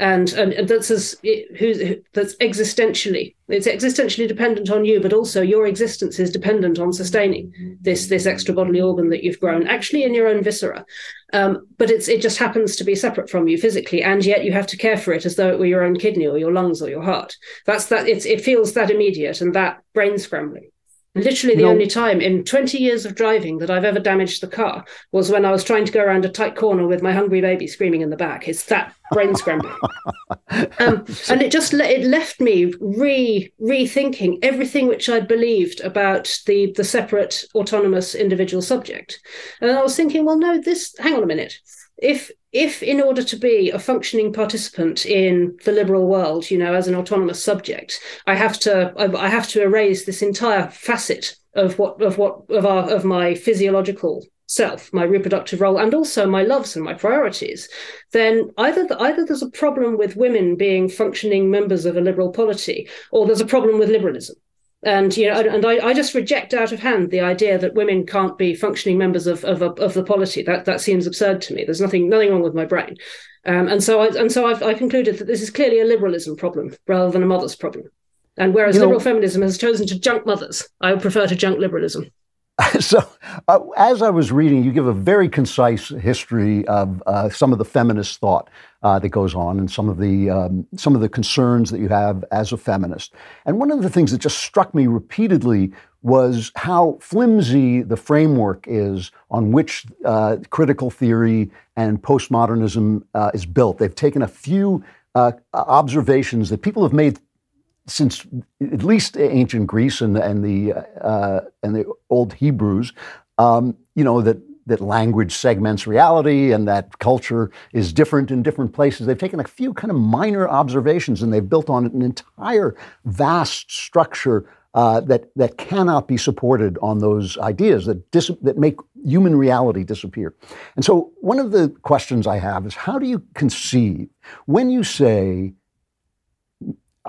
and and, and that's as who's that's existentially it's existentially dependent on you but also your existence is dependent on sustaining this this extra bodily organ that you've grown actually in your own viscera. Um, but it's it just happens to be separate from you physically and yet you have to care for it as though it were your own kidney or your lungs or your heart. That's that it's it feels that immediate and that brain scrambling Literally, the no. only time in 20 years of driving that I've ever damaged the car was when I was trying to go around a tight corner with my hungry baby screaming in the back. It's that brain scrambling, um, and it just it left me re rethinking everything which I'd believed about the the separate autonomous individual subject. And I was thinking, well, no, this. Hang on a minute. If if in order to be a functioning participant in the liberal world you know as an autonomous subject i have to i have to erase this entire facet of what of what of our of my physiological self my reproductive role and also my loves and my priorities then either the, either there's a problem with women being functioning members of a liberal polity or there's a problem with liberalism and you know and I, I just reject out of hand the idea that women can't be functioning members of of, of the polity. That that seems absurd to me. There's nothing nothing wrong with my brain. Um, and so I and so I've I concluded that this is clearly a liberalism problem rather than a mother's problem. And whereas you liberal know, feminism has chosen to junk mothers I would prefer to junk liberalism. So, uh, as I was reading, you give a very concise history of uh, some of the feminist thought uh, that goes on, and some of the um, some of the concerns that you have as a feminist. And one of the things that just struck me repeatedly was how flimsy the framework is on which uh, critical theory and postmodernism uh, is built. They've taken a few uh, observations that people have made since at least ancient Greece and, and the uh, and the old Hebrews, um, you know that that language segments reality and that culture is different in different places. They've taken a few kind of minor observations and they've built on it an entire vast structure uh, that that cannot be supported on those ideas that dis- that make human reality disappear. And so, one of the questions I have is, how do you conceive when you say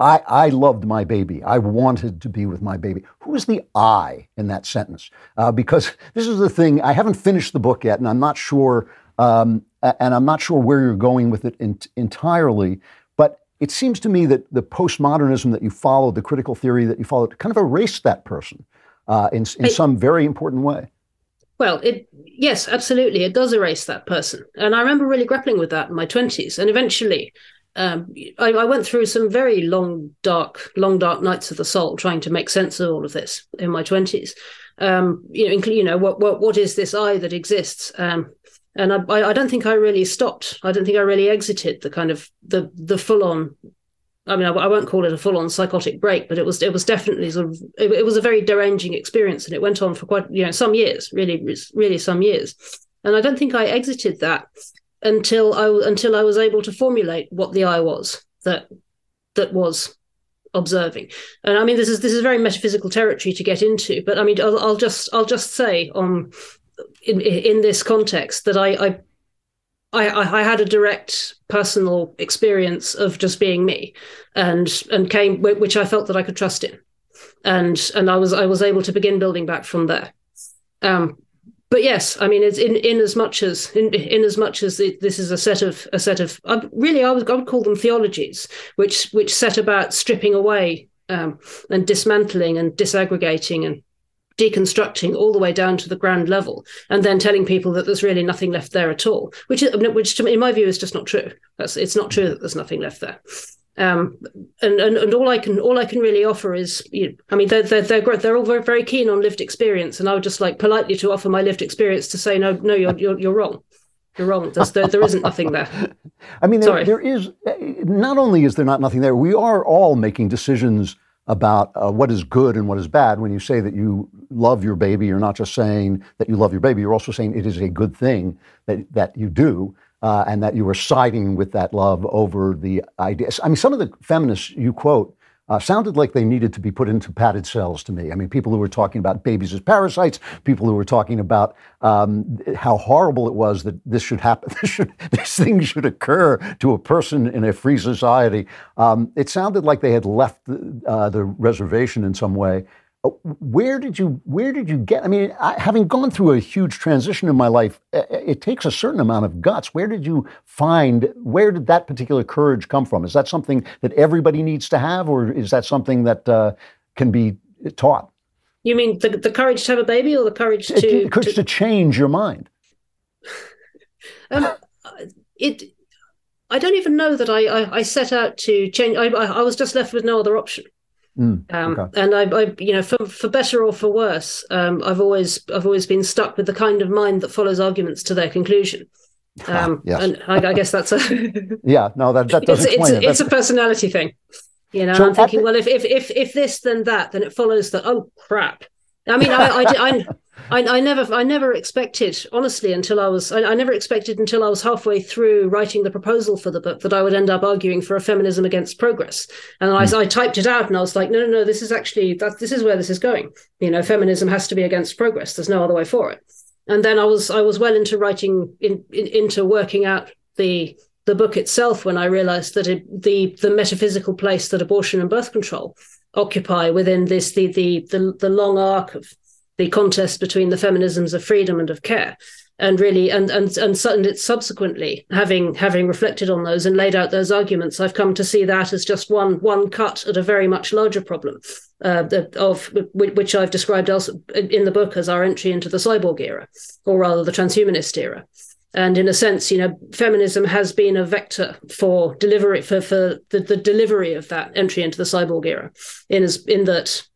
I, I loved my baby. I wanted to be with my baby. Who is the I in that sentence? Uh, because this is the thing, I haven't finished the book yet, and I'm not sure, um, and I'm not sure where you're going with it in, entirely. But it seems to me that the postmodernism that you followed, the critical theory that you followed, kind of erased that person uh, in, in some very important way. Well, it yes, absolutely, it does erase that person, and I remember really grappling with that in my twenties, and eventually um, I, I, went through some very long, dark, long, dark nights of the soul trying to make sense of all of this in my twenties. Um, you know, you know, what, what, what is this I that exists? Um, and I, I don't think I really stopped. I don't think I really exited the kind of the, the full on. I mean, I, I won't call it a full on psychotic break, but it was, it was definitely sort of, it, it was a very deranging experience, and it went on for quite, you know, some years, really, really some years. And I don't think I exited that until I until I was able to formulate what the I was that that was observing. And I mean, this is this is very metaphysical territory to get into, but I mean, I'll, I'll just I'll just say on in in this context that I, I I, I, had a direct personal experience of just being me, and and came which I felt that I could trust in, and and I was I was able to begin building back from there. Um, but yes, I mean, it's in, in as much as in, in as much as this is a set of a set of uh, really, I would, I would call them theologies, which which set about stripping away um, and dismantling and disaggregating and deconstructing all the way down to the ground level, and then telling people that there's really nothing left there at all, which is, which in my view is just not true. That's it's not true that there's nothing left there. Um, and, and and all I can all I can really offer is, you know, I mean, they're they're they're. They're all very very keen on lived experience, and I would just like politely to offer my lived experience to say, no, no, you're you're, you're wrong. You're wrong. There's, there, there isn't nothing there. I mean, there, there is. Not only is there not nothing there, we are all making decisions about uh, what is good and what is bad. When you say that you love your baby, you're not just saying that you love your baby. You're also saying it is a good thing that that you do uh, and that you were siding with that love over the ideas. I mean, some of the feminists you quote uh, sounded like they needed to be put into padded cells to me. I mean, people who were talking about babies as parasites, people who were talking about um, how horrible it was that this should happen, this, should, this thing should occur to a person in a free society. Um, it sounded like they had left the, uh, the reservation in some way Uh, where did you where did you get i mean I, having gone through a huge transition in my life uh, uh, it takes a certain amount of guts. Where did you find where did that particular courage come from? Is that something that everybody needs to have or is that something that uh, can be taught? You mean the, the courage to have a baby or the courage to the courage to, to change your mind. Um, it i don't even know that I, I, I set out to change I, I was just left with no other option Mm, um, okay. And I, I, you know, for, for better or for worse, um, I've always I've always been stuck with the kind of mind that follows arguments to their conclusion. Um, yes. And I, I, guess that's a yeah. No, that that does it's, explain it's, it. it's a personality thing. You know, So I'm thinking, the- well, if, if if if this then that, then it follows that. Oh crap! I mean, I I, I, I, I never I never expected honestly until I was I, I never expected until I was halfway through writing the proposal for the book that I would end up arguing for a feminism against progress. And I, hmm. I typed it out and I was like, no, no, no, this is actually that this is where this is going. You know, feminism has to be against progress. There's no other way for it. And then I was I was well into writing in, in into working out the the book itself when I realized that it, the the metaphysical place that abortion and birth control occupy within this the the the, the long arc of the contest between the feminisms of freedom and of care. And really and and and it's subsequently having having reflected on those and laid out those arguments i've come to see that as just one one cut at a very much larger problem uh, of which i've described also in the book as our entry into the cyborg era or rather the transhumanist era. And in a sense you know feminism has been a vector for delivery for for the, the delivery of that entry into the cyborg era in as in that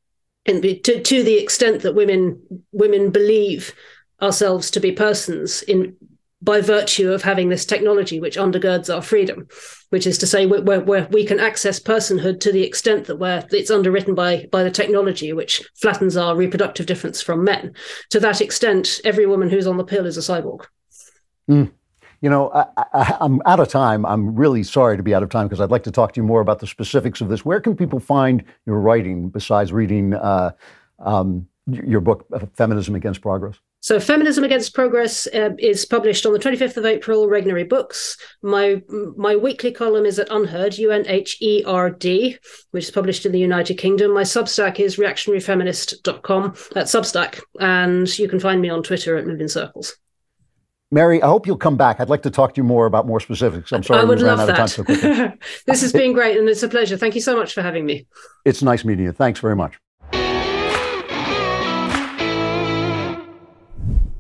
in, to, to the extent that women women believe ourselves to be persons in by virtue of having this technology which undergirds our freedom, which is to say where we can access personhood to the extent that where it's underwritten by by the technology which flattens our reproductive difference from men. To that extent, every woman who's on the pill is a cyborg. Mm. You know, I, am out of time. I'm really sorry to be out of time because I'd like to talk to you more about the specifics of this. Where can people find your writing besides reading uh, um, your book, Feminism Against Progress? So, Feminism Against Progress uh, is published on the 25th of April, Regnery Books. My my weekly column is at UnHerd, U N H E R D, which is published in the United Kingdom. My Substack is reactionaryfeminist.com at Substack, and you can find me on Twitter at Moving Circles. Mary, I hope you'll come back. I'd like to talk to you more about more specifics. I'm sorry I would we ran love out that. of time so quickly. this has been great, and it's a pleasure. Thank you so much for having me. It's nice meeting you. Thanks very much.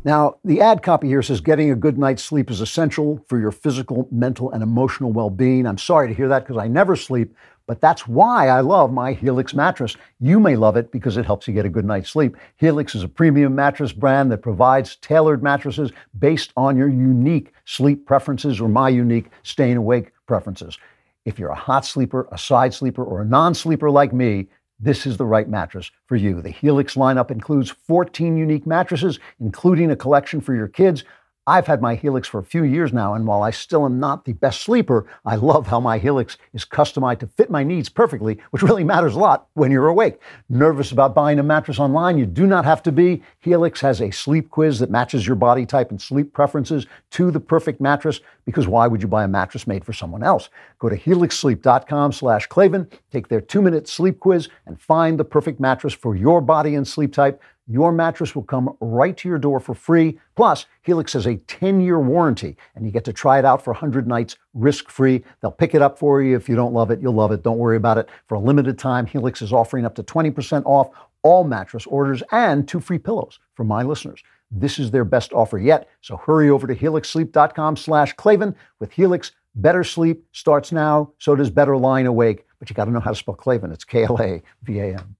Now, the ad copy here says getting a good night's sleep is essential for your physical, mental, and emotional well being. I'm sorry to hear that because I never sleep, but that's why I love my Helix mattress. You may love it because it helps you get a good night's sleep. Helix is a premium mattress brand that provides tailored mattresses based on your unique sleep preferences or my unique staying awake preferences. If you're a hot sleeper, a side sleeper, or a non sleeper like me, this is the right mattress for you. The Helix lineup includes 14 unique mattresses, including a collection for your kids. I've had my Helix for a few years now, and while I still am not the best sleeper, I love how my Helix is customized to fit my needs perfectly, which really matters a lot when you're awake. Nervous about buying a mattress online? You do not have to be. Helix has a sleep quiz that matches your body type and sleep preferences to the perfect mattress, because why would you buy a mattress made for someone else? Go to helixsleep.com slash Klavan, take their two-minute sleep quiz, and find the perfect mattress for your body and sleep type. Your mattress will come right to your door for free. Plus, Helix has a 10 year warranty, and you get to try it out for 100 nights risk free. They'll pick it up for you. If you don't love it, you'll love it. Don't worry about it. For a limited time, Helix is offering up to 20% off all mattress orders and two free pillows for my listeners. This is their best offer yet. So hurry over to helixsleep.com slash Klavan. With Helix, better sleep starts now. So does better lying awake. But you got to know how to spell Klavan. It's K L A V A N.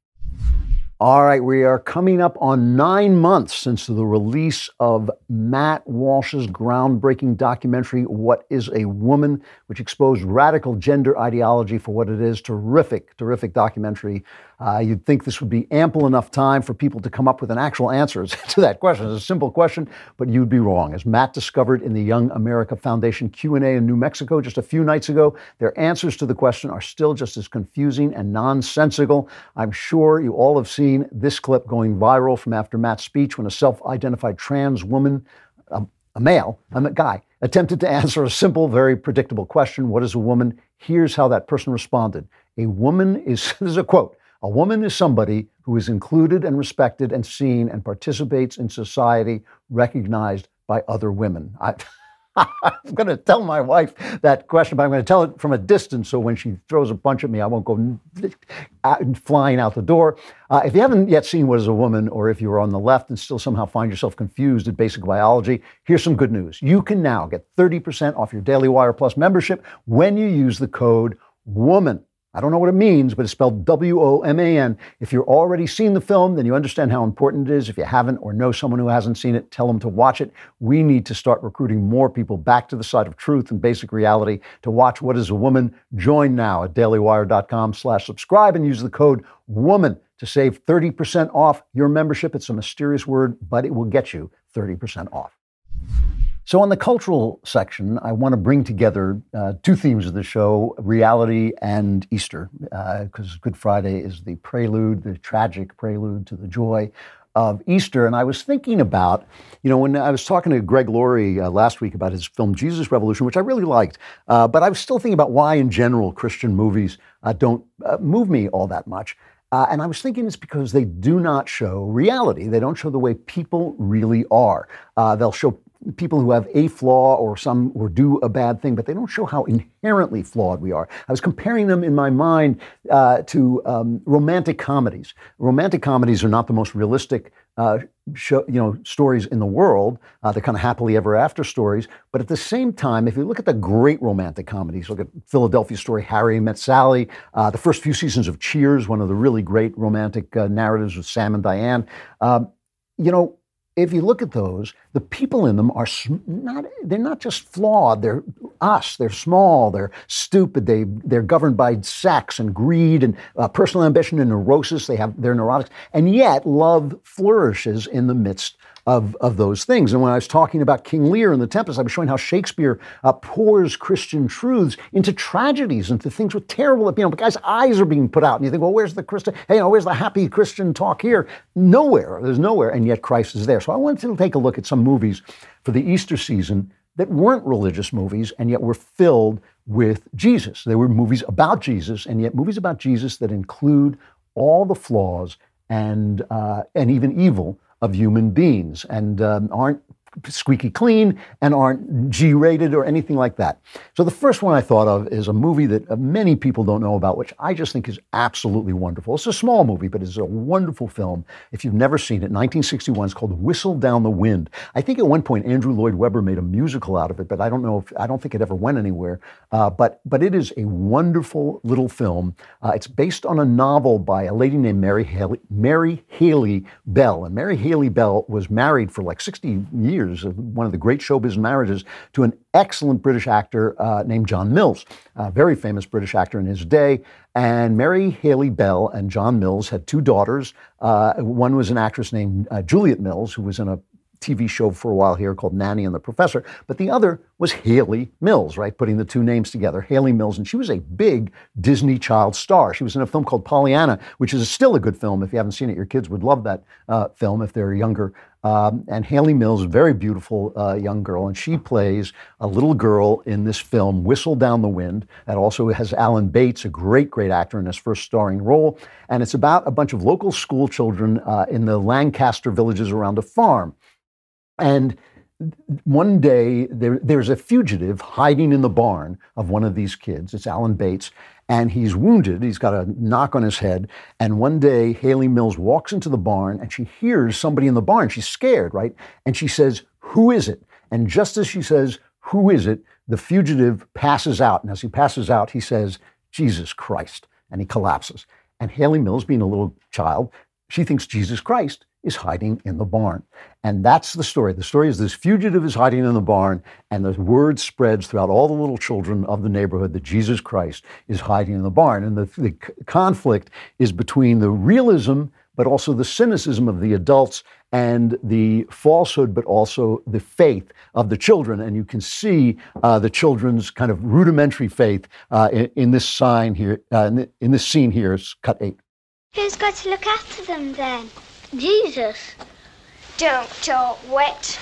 All right, we are coming up on nine months since the release of Matt Walsh's groundbreaking documentary, What is a Woman, which exposed radical gender ideology for what it is. Terrific, terrific documentary. Uh, you'd think this would be ample enough time for people to come up with an actual answer to that question. It's a simple question, but you'd be wrong. As Matt discovered in the Young America Foundation Q&A in New Mexico just a few nights ago, their answers to the question are still just as confusing and nonsensical. I'm sure you all have seen this clip going viral from after Matt's speech when a self-identified trans woman, a, a male, a guy, attempted to answer a simple, very predictable question, what is a woman? Here's how that person responded. A woman is, this is a quote, a woman is somebody who is included and respected and seen and participates in society, recognized by other women. I, I'm going to tell my wife that question, but I'm going to tell it from a distance so when she throws a punch at me, I won't go flying out the door. Uh, if you haven't yet seen What is a Woman, or if you're on the left and still somehow find yourself confused at basic biology, here's some good news. You can now get 30% off your Daily Wire Plus membership when you use the code WOMAN. I don't know what it means, but it's spelled W O M A N. If you've already seen the film, then you understand how important it is. If you haven't or know someone who hasn't seen it, tell them to watch it. We need to start recruiting more people back to the side of truth and basic reality to watch What is a Woman. Join now at dailywire.com slash subscribe and use the code WOMAN to save 30% off your membership. It's a mysterious word, but it will get you 30% off. So, on the cultural section, I want to bring together uh, two themes of the show reality and Easter, because uh, Good Friday is the prelude, the tragic prelude to the joy of Easter. And I was thinking about, you know, when I was talking to Greg Laurie uh, last week about his film Jesus Revolution, which I really liked, uh, but I was still thinking about why, in general, Christian movies uh, don't uh, move me all that much. Uh, and I was thinking it's because they do not show reality. They don't show the way people really are. Uh, they'll show people who have a flaw or some or do a bad thing, but they don't show how inherently flawed we are. I was comparing them in my mind uh, to um, romantic comedies. Romantic comedies are not the most realistic. Uh, show, you know, stories in the world. Uh, they're kind of happily ever after stories. But at the same time, if you look at the great romantic comedies, look at Philadelphia Story, Harry Met Sally, uh, the first few seasons of Cheers, one of the really great romantic uh, narratives with Sam and Diane. Um, you know, if you look at those, the people in them are not, they're not just flawed, they're us, they're small, they're stupid, they, they're governed by sex and greed and uh, personal ambition and neurosis, they have, they're neurotics, and yet love flourishes in the midst of, of those things. And when I was talking about King Lear and the Tempest, I was showing how Shakespeare uh, pours Christian truths into tragedies, into things with terrible, you know, guy's eyes are being put out. And you think, well, where's the Christian, hey, you know, where's the happy Christian talk here? Nowhere. There's nowhere. And yet Christ is there. So I wanted to take a look at some movies for the Easter season that weren't religious movies and yet were filled with Jesus. They were movies about Jesus and yet movies about Jesus that include all the flaws and, uh, and even evil of human beings. And um, aren't squeaky clean and aren't G rated or anything like that. So the first one I thought of is a movie that uh, many people don't know about, which I just think is absolutely wonderful. It's a small movie, but it's a wonderful film. If you've never seen it, 1961, it's called Whistle Down the Wind. I think at one point Andrew Lloyd Webber made a musical out of it, but I don't know if I don't think it ever went anywhere. Uh, but but it is a wonderful little film. Uh, it's based on a novel by a lady named Mary Hayley, Mary Hayley Bell, and Mary Hayley Bell was married for like 60 years one of the great showbiz marriages, to an excellent British actor uh, named John Mills, a very famous British actor in his day. And Mary Hayley Bell and John Mills had two daughters. Uh, one was an actress named uh, Juliet Mills, who was in a TV show for a while here called Nanny and the Professor. But the other was Hayley Mills, right? Putting the two names together, Hayley Mills. And she was a big Disney child star. She was in a film called Pollyanna, which is still a good film. If you haven't seen it, your kids would love that uh, film if they're younger. Um, and Hayley Mills, very beautiful uh, young girl, and she plays a little girl in this film, Whistle Down the Wind. That also has Alan Bates, a great, great actor in his first starring role. And it's about a bunch of local school children uh, in the Lancaster villages around a farm. And one day there, there's a fugitive hiding in the barn of one of these kids. It's Alan Bates, and he's wounded. He's got a knock on his head. And one day, Hayley Mills walks into the barn and she hears somebody in the barn. She's scared, right? And she says, Who is it? And just as she says, Who is it? the fugitive passes out. And as he passes out, he says, Jesus Christ. And he collapses. And Hayley Mills, being a little child, she thinks Jesus Christ is hiding in the barn. And that's the story. The story is this fugitive is hiding in the barn, and the word spreads throughout all the little children of the neighborhood that Jesus Christ is hiding in the barn. And the, the conflict is between the realism, but also the cynicism of the adults and the falsehood, but also the faith of the children. And you can see uh, the children's kind of rudimentary faith uh, in, in, this sign here, uh, in, in this scene here, it's cut eight. Who's got to look after them then? Jesus. Don't talk wet.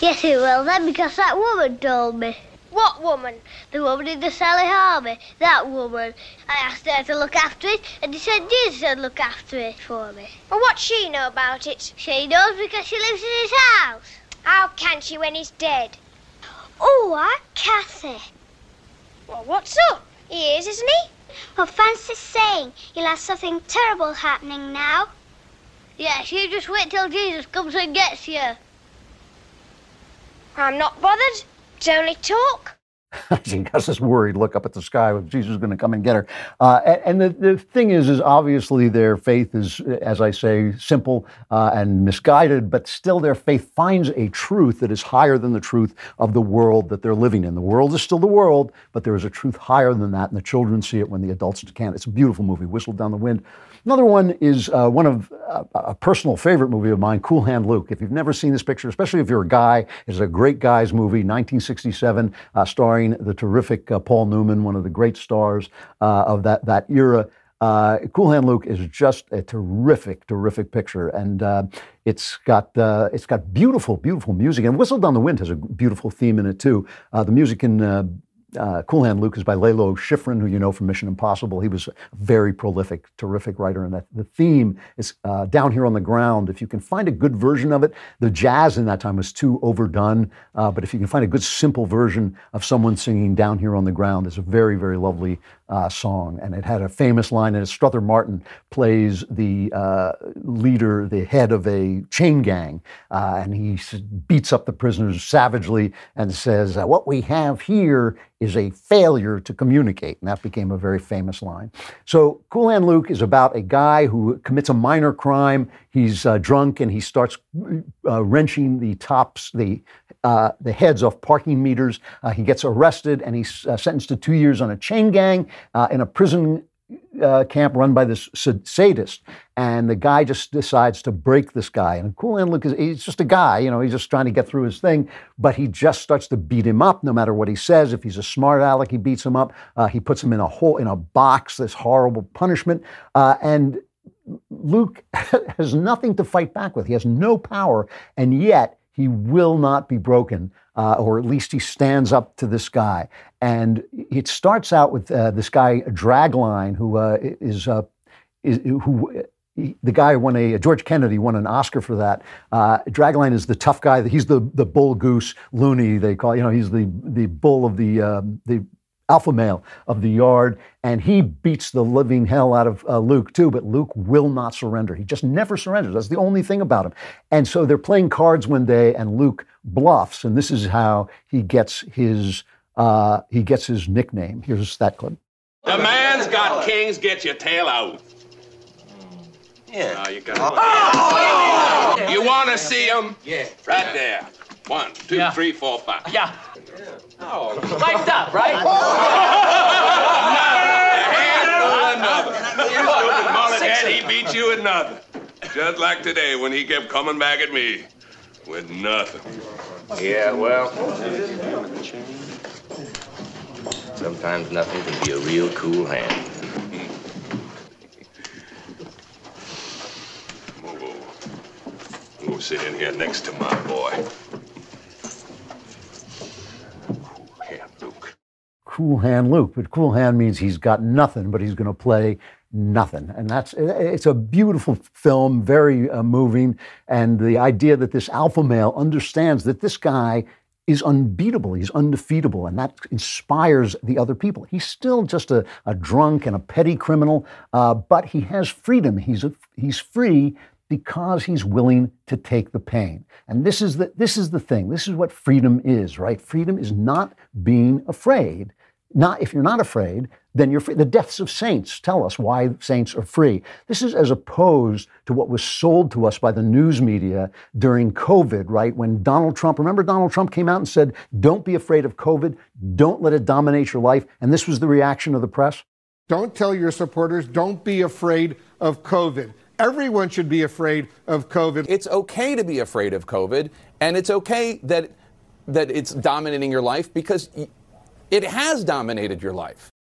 Yes, he will then, because that woman told me. What woman? The woman in the Sally Army. That woman. I asked her to look after it, and she said Jesus would look after it for me. Well, what she know about it? She knows because she lives in his house. How can she when he's dead? Oh, Aunt Kathy. Well, what's up? He is, isn't he? Well, fancy saying you'll have something terrible happening now. Yes, you just wait till Jesus comes and gets you. I'm not bothered. It's only talk. She has this worried look up at the sky with Jesus is going to come and get her. Uh, and the, the thing is, is obviously their faith is, as I say, simple uh, and misguided, but still their faith finds a truth that is higher than the truth of the world that they're living in. The world is still the world, but there is a truth higher than that, and the children see it when the adults can't. It's a beautiful movie, Whistle Down the Wind. Another one is uh, one of uh, a personal favorite movie of mine, Cool Hand Luke. If you've never seen this picture, especially if you're a guy, it's a great guys movie, 1967, uh, starring the terrific uh, Paul Newman, one of the great stars uh, of that that era. Uh, cool Hand Luke is just a terrific, terrific picture, and it's got uh, it's got beautiful, beautiful music. And Whistle Down the Wind has a beautiful theme in it too. The music in uh, Cool Hand Luke is by Lalo Schifrin, who you know from Mission Impossible. He was a very prolific, terrific writer, and that the theme is uh, down here on the ground. If you can find a good version of it, the jazz in that time was too overdone. Uh, but if you can find a good, simple version of someone singing down here on the ground, it's a very, very lovely uh, song. And it had a famous line, and Strother Martin plays the uh, leader, the head of a chain gang, uh, and he beats up the prisoners savagely and says, "What we have here." Is a failure to communicate. And that became a very famous line. So Cool Hand Luke is about a guy who commits a minor crime. He's uh, drunk and he starts uh, wrenching the tops, the, uh, the heads off parking meters. Uh, he gets arrested and he's uh, sentenced to two years on a chain gang uh, in a prison uh, camp run by this sadist, and the guy just decides to break this guy. And Cool Hand Luke is he's just a guy, you know, he's just trying to get through his thing, but he just starts to beat him up no matter what he says. If he's a smart aleck, he beats him up. Uh, he puts him in a hole in a box. This horrible punishment, uh, and Luke has nothing to fight back with. He has no power, and yet he will not be broken, uh, or at least he stands up to this guy. And it starts out with uh, this guy Dragline, who uh, is, uh, is who. the guy won a George Kennedy won an Oscar for that. Uh, Dragline is the tough guy. He's the the bull goose loony they call. You know, he's the the bull of the um, the alpha male of the yard, and he beats the living hell out of uh, Luke too. But Luke will not surrender. He just never surrenders. That's the only thing about him. And so they're playing cards one day, and Luke bluffs, and this is how he gets his uh, he gets his nickname. Here's that clip. The man's got kings. Get your tail out. Yeah. Oh, you got oh! You want to see him? Yeah. Right there. One, two, Yeah. three, four, five. Yeah. Oh. Mic'd up, right? Another. You stupid mullet head, he beat you at nothing. Just like today when he kept coming back at me with nothing. Yeah, well, sometimes nothing can be a real cool hand. Go sit in here next to my boy. Here, Luke. Cool hand Luke, but cool hand means he's got nothing, but he's going to play nothing. And that's it's a beautiful film, very uh, moving, and the idea that this alpha male understands that this guy is unbeatable, he's undefeatable, and that inspires the other people. He's still just a, a drunk and a petty criminal, uh, but he has freedom. He's a, he's free because he's willing to take the pain. And this is the this is the thing. This is what freedom is, right? Freedom is not being afraid. Not if you're not afraid, then you're free. The deaths of saints tell us why saints are free. This is as opposed to what was sold to us by the news media during COVID, right? When Donald Trump, remember Donald Trump came out and said, "Don't be afraid of COVID. Don't let it dominate your life." And this was the reaction of the press. Don't tell your supporters, "Don't be afraid of COVID." Everyone should be afraid of COVID. It's okay to be afraid of COVID, and it's okay that that it's dominating your life because it has dominated your life.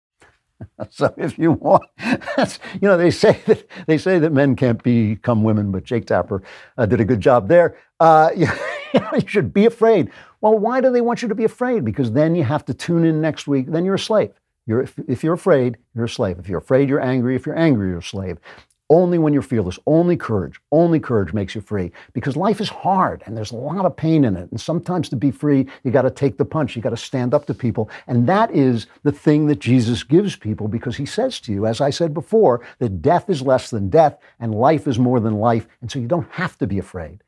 So if you want, you know, they say that they say that men can't become women, but Jake Tapper uh, did a good job there. Uh, you, you should be afraid. Well, why do they want you to be afraid? Because then you have to tune in next week. Then you're a slave. You're, if, if you're afraid, you're a slave. If you're afraid, you're angry. If you're angry, you're a slave. Only when you're fearless, only courage, only courage makes you free. Because life is hard and there's a lot of pain in it. And sometimes to be free, you got to take the punch, you got to stand up to people. And that is the thing that Jesus gives people because he says to you, as I said before, that death is less than death and life is more than life. And so you don't have to be afraid.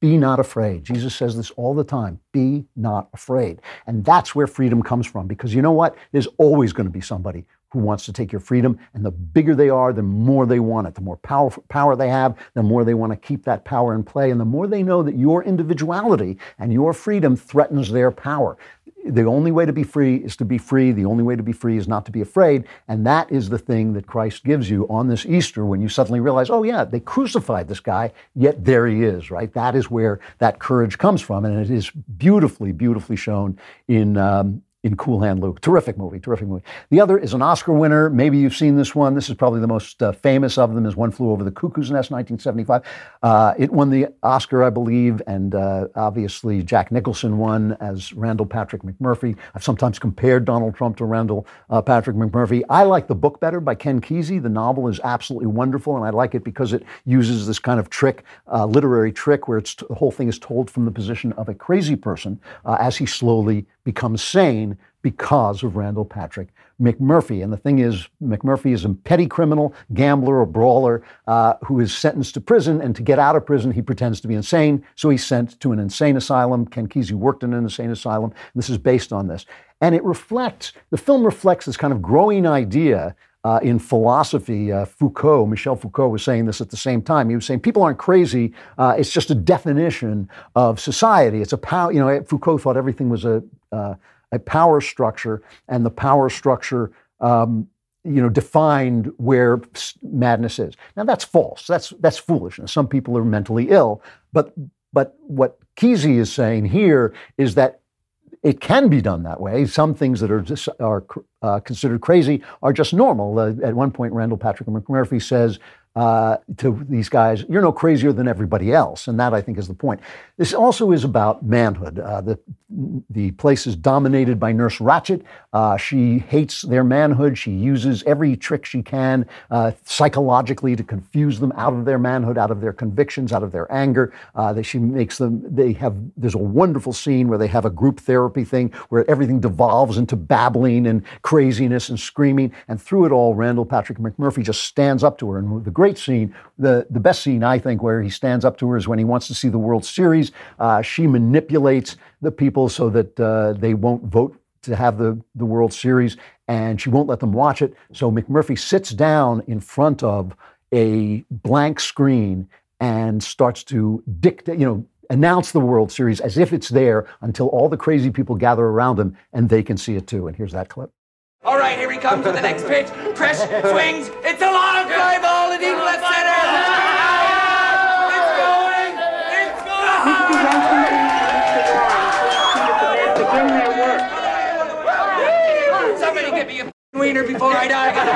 Be not afraid. Jesus says this all the time. Be not afraid. And that's where freedom comes from because you know what? There's always going to be somebody who wants to take your freedom. And the bigger they are, the more they want it. The more power, power they have, the more they want to keep that power in play. And the more they know that your individuality and your freedom threatens their power. The only way to be free is to be free. The only way to be free is not to be afraid. And that is the thing that Christ gives you on this Easter when you suddenly realize, oh, yeah, they crucified this guy, yet there he is, right? That is where that courage comes from. And it is beautifully, beautifully shown in, um, in Cool Hand Luke. Terrific movie, terrific movie. The other is an Oscar winner. Maybe you've seen this one. This is probably the most uh, famous of them. Is One Flew Over the Cuckoo's Nest, 1975. Uh, it won the Oscar, I believe, and uh, obviously Jack Nicholson won as Randall Patrick McMurphy. I've sometimes compared Donald Trump to Randall uh, Patrick McMurphy. I like the book better by Ken Kesey. The novel is absolutely wonderful, and I like it because it uses this kind of trick, uh, literary trick, where the whole thing is told from the position of a crazy person uh, as he slowly becomes sane because of Randall Patrick McMurphy. And the thing is, McMurphy is a petty criminal, gambler, or brawler uh, who is sentenced to prison. And to get out of prison, he pretends to be insane. So he's sent to an insane asylum. Ken Kesey worked in an insane asylum. This is based on this. And it reflects, the film reflects this kind of growing idea uh, in philosophy, uh, Foucault, Michel Foucault was saying this at the same time. He was saying people aren't crazy. Uh, it's just a definition of society. It's a power. You know, Foucault thought everything was a uh, a power structure, and the power structure. Um, you know, defined where madness is. Now that's false. That's that's foolishness. Some people are mentally ill, but but what Kesey is saying here is that it can be done that way. Some things that are are uh, considered crazy are just normal. Uh, at one point, Randall Patrick McMurphy says uh, to these guys, "You're no crazier than everybody else," and that I think is the point. This also is about manhood. Uh, the the place is dominated by Nurse Ratched. Uh, she hates their manhood. She uses every trick she can uh, psychologically to confuse them out of their manhood, out of their convictions, out of their anger. Uh, that she makes them. They have. There's a wonderful scene where they have a group therapy thing where everything devolves into babbling and craziness and screaming. And through it all, Randall Patrick McMurphy just stands up to her. And the great scene, the the best scene I think, where he stands up to her is when he wants to see the World Series. Uh, she manipulates the people so that uh, they won't vote to have the, the World Series, and she won't let them watch it. So McMurphy sits down in front of a blank screen and starts to dictate, you know, announce the World Series as if it's there until all the crazy people gather around him and they can see it too. And here's that clip. All right, here he comes with the next pitch. Press, swings. It's a line drive ball, deep left center. It's going. It's going. Somebody give me a wiener before I die. I gotta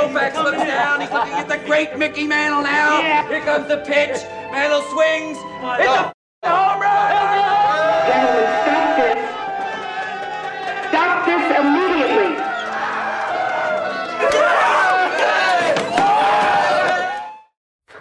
Koufax looks down. He's looking at the great Mickey Mantle now. Here comes the pitch. Mantle swings. It's a home run.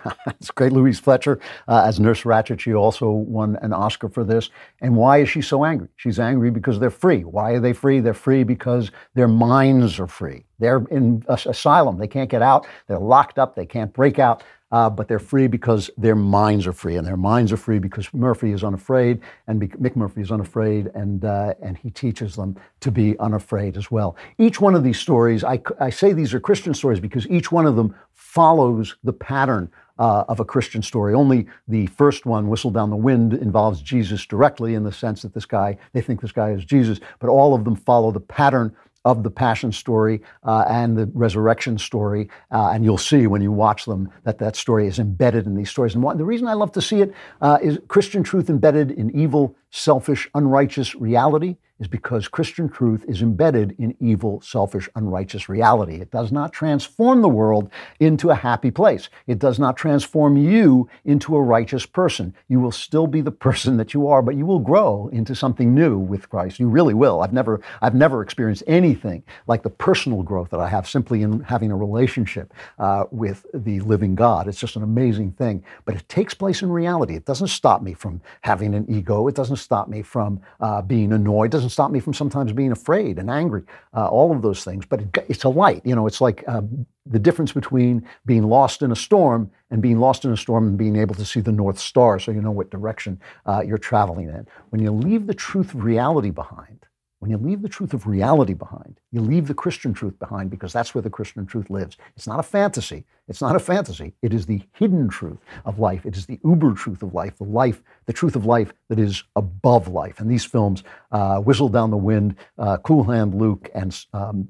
It's great. Louise Fletcher, uh, as Nurse Ratched, she also won an Oscar for this. And why is she so angry? She's angry because they're free. Why are they free? They're free because their minds are free. They're in asylum. They can't get out. They're locked up. They can't break out. Uh, but they're free because their minds are free, and their minds are free because Murphy is unafraid, and Mick Mick Murphy is unafraid, and uh, and he teaches them to be unafraid as well. Each one of these stories, I, I say these are Christian stories because each one of them follows the pattern uh, of a Christian story. Only the first one, Whistle Down the Wind, involves Jesus directly in the sense that this guy, they think this guy is Jesus, but all of them follow the pattern of the passion story uh, and the resurrection story. Uh, and you'll see when you watch them that that story is embedded in these stories. And one, the reason I love to see it uh, is Christian truth embedded in evil, selfish, unrighteous reality is because Christian truth is embedded in evil, selfish, unrighteous reality. It does not transform the world into a happy place. It does not transform you into a righteous person. You will still be the person that you are, but you will grow into something new with Christ. You really will. I've never, I've never experienced anything like the personal growth that I have simply in having a relationship uh, with the living God. It's just an amazing thing. But it takes place in reality. It doesn't stop me from having an ego. It doesn't stop me from uh, being annoyed. Doesn't stop me from sometimes being afraid and angry. Uh, all of those things. But it, it's a light. You know, it's like uh, the difference between being lost in a storm and being lost in a storm and being able to see the North Star so you know what direction uh, you're traveling in. When you leave the truth of reality behind, when you leave the truth of reality behind, you leave the Christian truth behind because that's where the Christian truth lives. It's not a fantasy. It's not a fantasy. It is the hidden truth of life. It is the uber truth of life, the life, the truth of life that is above life. And these films, uh, Whistle Down the Wind, uh, Cool Hand Luke, and um,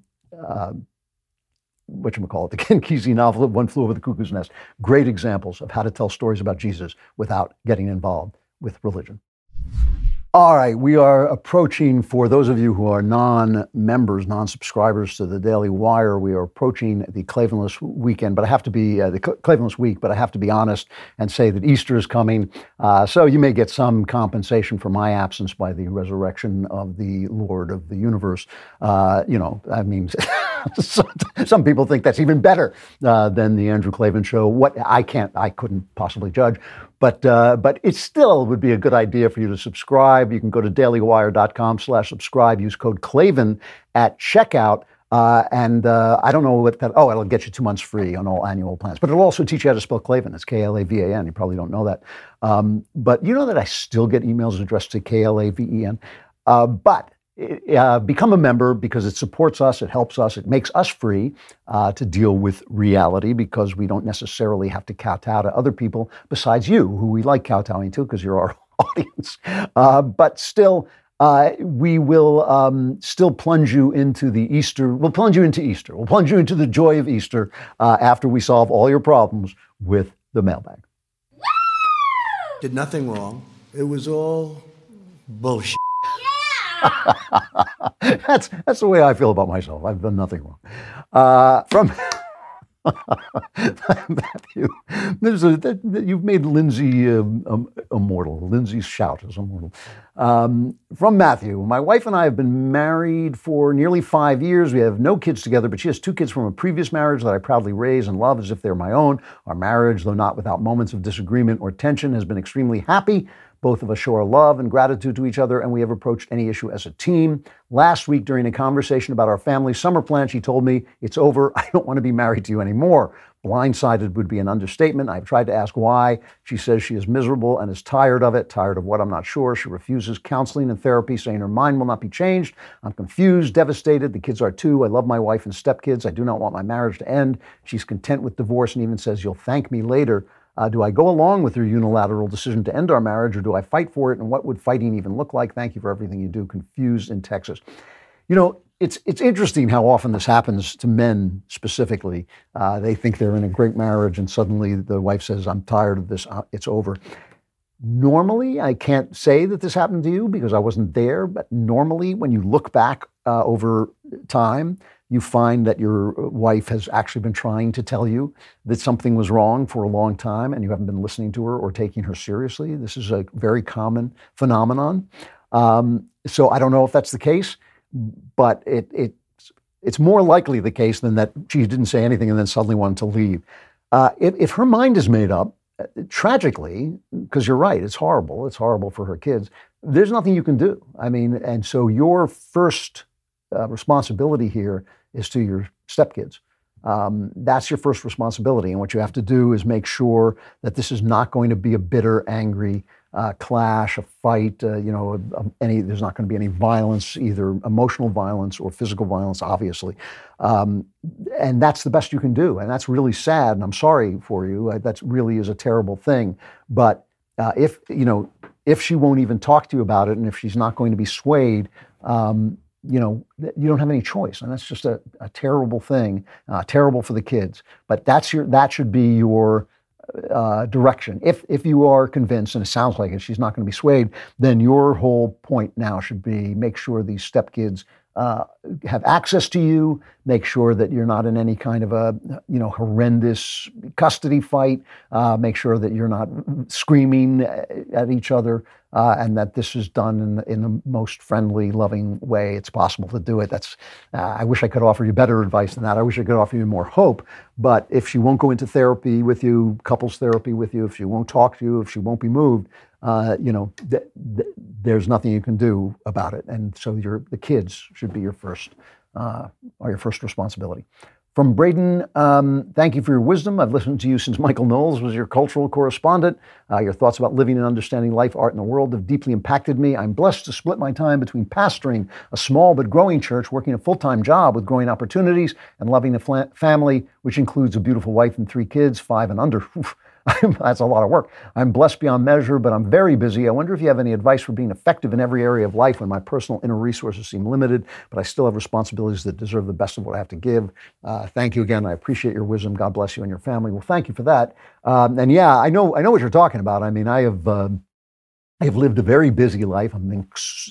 uh, what call it, the Ken Kesey novel, One Flew Over the Cuckoo's Nest, great examples of how to tell stories about Jesus without getting involved with religion. All right, we are approaching, for those of you who are non members, non subscribers to the Daily Wire, we are approaching the Klavanless weekend, but I have to be, uh, the Cl- Klavanless week, but I have to be honest and say that Easter is coming. Uh, so you may get some compensation for my absence by the resurrection of the Lord of the universe. Uh, you know, I mean, some, some people think that's even better uh, than the Andrew Klavan show. What I can't, I couldn't possibly judge. But uh, but it still would be a good idea for you to subscribe. You can go to dailywire.com/slash-subscribe. Use code Klavan at checkout. Uh, and uh, I don't know what that. Oh, it'll get you two months free on all annual plans. But it'll also teach you how to spell Klavan. It's K L A V A N. You probably don't know that. Um, but you know that I still get emails addressed to K L A V E N. Uh, but uh, become a member because it supports us, it helps us, it makes us free uh, to deal with reality because we don't necessarily have to kowtow to other people besides you, who we like kowtowing to because you're our audience. Uh, but still, uh, we will um, still plunge you into the Easter. We'll plunge you into Easter. We'll plunge you into the joy of Easter uh, after we solve all your problems with the mailbag. Did nothing wrong. It was all bullshit. that's that's the way I feel about myself. I've done nothing wrong. Uh, from Matthew, a, that you've made Lindsay um, um, immortal. Lindsay's shout is immortal. Um, from Matthew, my wife and I have been married for nearly five years. We have no kids together, but she has two kids from a previous marriage that I proudly raise and love as if they're my own. Our marriage, though not without moments of disagreement or tension, has been extremely happy. Both of us show our love and gratitude to each other, and we have approached any issue as a team. Last week, during a conversation about our family summer plan, she told me, It's over. I don't want to be married to you anymore. Blindsided would be an understatement. I've tried to ask why. She says she is miserable and is tired of it, tired of what I'm not sure. She refuses counseling and therapy, saying her mind will not be changed. I'm confused, devastated. The kids are too. I love my wife and stepkids. I do not want my marriage to end. She's content with divorce and even says, You'll thank me later. Uh, do I go along with your unilateral decision to end our marriage or do I fight for it? And what would fighting even look like? Thank you for everything you do. Confused in Texas. You know, it's, it's interesting how often this happens to men specifically. Uh, they think they're in a great marriage and suddenly the wife says, I'm tired of this, uh, it's over. normally, I can't say that this happened to you because I wasn't there, but normally, when you look back uh, over time, you find that your wife has actually been trying to tell you that something was wrong for a long time and you haven't been listening to her or taking her seriously. This is a very common phenomenon. Um, so I don't know if that's the case, but it, it, it's more likely the case than that she didn't say anything and then suddenly wanted to leave. Uh, if, if her mind is made up, uh, tragically, because you're right, it's horrible. It's horrible for her kids. There's nothing you can do. I mean, and so your first uh, responsibility here is to your stepkids. Um, that's your first responsibility. And what you have to do is make sure that this is not going to be a bitter, angry uh, clash, a fight. Uh, you know, any there's not going to be any violence, either emotional violence or physical violence, obviously. Um, and that's the best you can do. And that's really sad. And I'm sorry for you. That really is a terrible thing. But uh, if you know, if she won't even talk to you about it, and if she's not going to be swayed. Um, you know, you don't have any choice, and that's just a, a terrible thing, uh, terrible for the kids. But that's your that should be your uh, direction. If if you are convinced, and it sounds like it, she's not going to be swayed, then your whole point now should be make sure these stepkids uh, have access to you. Make sure that you're not in any kind of a you know horrendous custody fight. Uh, make sure that you're not screaming at each other, uh, and that this is done in the, in the most friendly, loving way it's possible to do it. That's uh, I wish I could offer you better advice than that. I wish I could offer you more hope. But if she won't go into therapy with you, couples therapy with you, if she won't talk to you, if she won't be moved, uh, you know, th- th- there's nothing you can do about it. And so your the kids should be your first uh, are your first responsibility. From Braden, um, thank you for your wisdom. I've listened to you since Michael Knowles was your cultural correspondent. Uh, your thoughts about living and understanding life, art, and the world have deeply impacted me. I'm blessed to split my time between pastoring a small but growing church, working a full time job with growing opportunities, and loving the fla- family, which includes a beautiful wife and three kids, five and under. That's a lot of work. I'm blessed beyond measure, but I'm very busy. I wonder if you have any advice for being effective in every area of life when my personal inner resources seem limited, but I still have responsibilities that deserve the best of what I have to give. Uh, thank you again. I appreciate your wisdom. God bless you and your family. Well, thank you for that. Um, and yeah, I know I know what you're talking about. I mean, I have. Uh, I have lived a very busy life. I'm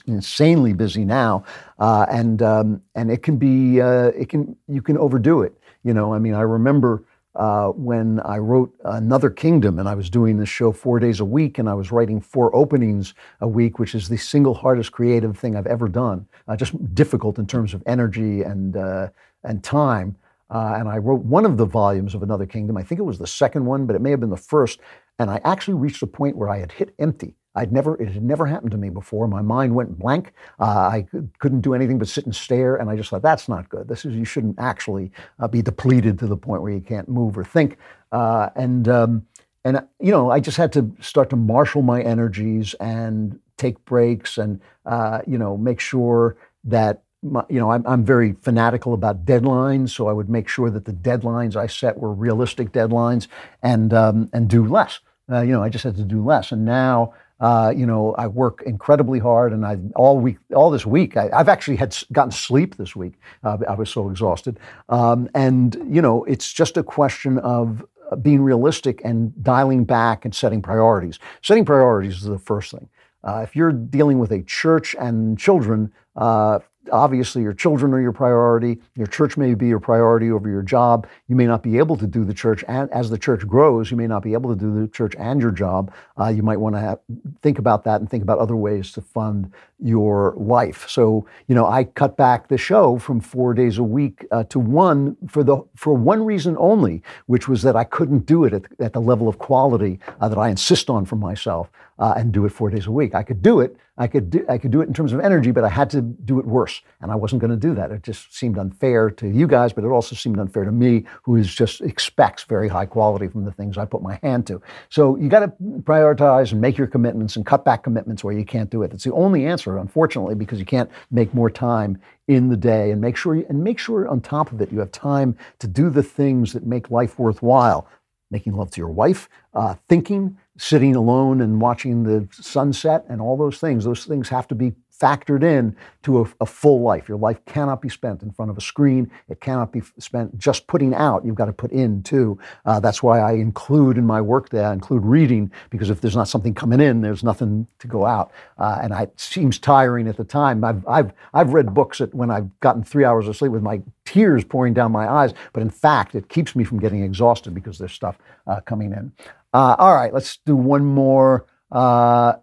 insanely busy now, uh, and um, and it can be uh, it can you can overdo it. You know, I mean, I remember uh, when I wrote Another Kingdom, and I was doing this show four days a week, and I was writing four openings a week, which is the single hardest creative thing I've ever done. Uh, just difficult in terms of energy and uh, and time. Uh, and I wrote one of the volumes of Another Kingdom. I think it was the second one, but it may have been the first. And I actually reached a point where I had hit empty. I'd never, it had never happened to me before. My mind went blank. Uh, I couldn't do anything but sit and stare. And I just thought, that's not good. This is, you shouldn't actually uh, be depleted to the point where you can't move or think. Uh, and, um, and, you know, I just had to start to marshal my energies and take breaks and, uh, you know, make sure that my, you know, I'm, I'm very fanatical about deadlines, so I would make sure that the deadlines I set were realistic deadlines and um, and do less. Uh, you know, I just had to do less, and now uh, you know, I work incredibly hard, and I all week, all this week, I, have actually had gotten sleep this week. Uh, I was so exhausted, um, and you know, it's just a question of uh, being realistic and dialing back and setting priorities. Setting priorities is the first thing. Uh, if you're dealing with a church and children, uh, obviously your children are your priority. Your church may be your priority over your job. You may not be able to do the church, and as the church grows, you may not be able to do the church and your job. Uh, you might want to think about that and think about other ways to fund your life. So, you know, I cut back the show from four days a week uh, to one for the for one reason only, which was that I couldn't do it at, at the level of quality uh, that I insist on for myself uh, and do it four days a week. I could do it. I could do, I could do it in terms of energy, but I had to do it worse, and I wasn't going to do that. It just seemed unfair to you guys, but it also seemed unfair to me, who is just expects very high quality from the things I put my hand to. So you got to prioritize and make your commitments and cut back commitments where you can't do it. It's the only answer, unfortunately, because you can't make more time in the day, and make sure you, and make sure on top of it you have time to do the things that make life worthwhile. Making love to your wife, uh, thinking, sitting alone and watching the sunset and all those things. Those things have to be factored in to a, a, full life. Your life cannot be spent in front of a screen. It cannot be spent just putting out. You've got to put in too. Uh, that's why I include in my workday, I include reading because if there's not something coming in, there's nothing to go out. Uh, and I, it seems tiring at the time. I've, I've, I've read books that when I've gotten three hours of sleep with my tears pouring down my eyes, but in fact, it keeps me from getting exhausted because there's stuff uh, coming in. Uh, all right, let's do one more. Uh,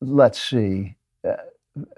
let's see. Uh,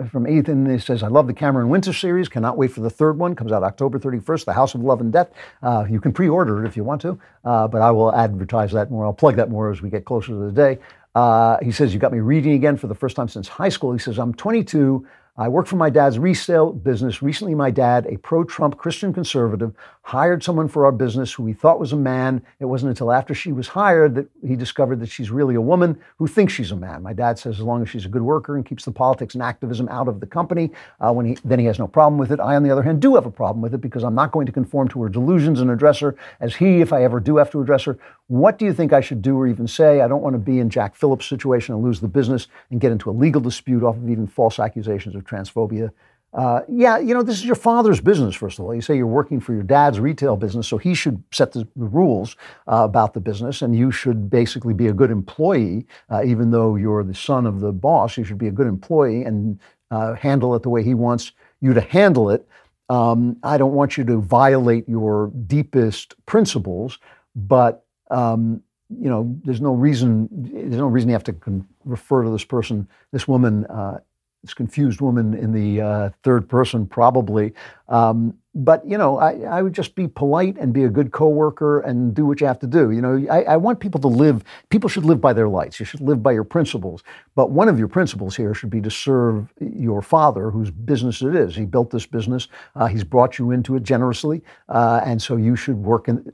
from Ethan, he says, I love the Cameron Winter series. Cannot wait for the third one. Comes out October 31st, The House of Love and Death. Uh, you can pre order it if you want to, uh, but I will advertise that more. I'll plug that more as we get closer to the day. Uh, he says, You got me reading again for the first time since high school. He says, I'm 22. I work for my dad's resale business. Recently, my dad, a pro Trump Christian conservative, hired someone for our business who he thought was a man. It wasn't until after she was hired that he discovered that she's really a woman who thinks she's a man. My dad says as long as she's a good worker and keeps the politics and activism out of the company, uh, when he, then he has no problem with it. I, on the other hand, do have a problem with it because I'm not going to conform to her delusions and address her as he, if I ever do have to address her. What do you think I should do or even say? I don't want to be in Jack Phillips' situation and lose the business and get into a legal dispute off of even false accusations of transphobia. Uh, yeah, you know, this is your father's business, first of all. You say you're working for your dad's retail business, so he should set the, the rules uh, about the business, and you should basically be a good employee, uh, even though you're the son of the boss. You should be a good employee and uh, handle it the way he wants you to handle it. Um, I don't want you to violate your deepest principles, but um, you know, there's no reason. There's no reason you have to con- refer to this person, this woman, uh, this confused woman in the uh, third person, probably. Um, but you know, I, I, would just be polite and be a good coworker and do what you have to do. You know, I, I, want people to live. People should live by their lights. You should live by your principles. But one of your principles here should be to serve your father, whose business it is. He built this business. Uh, he's brought you into it generously, uh, and so you should work and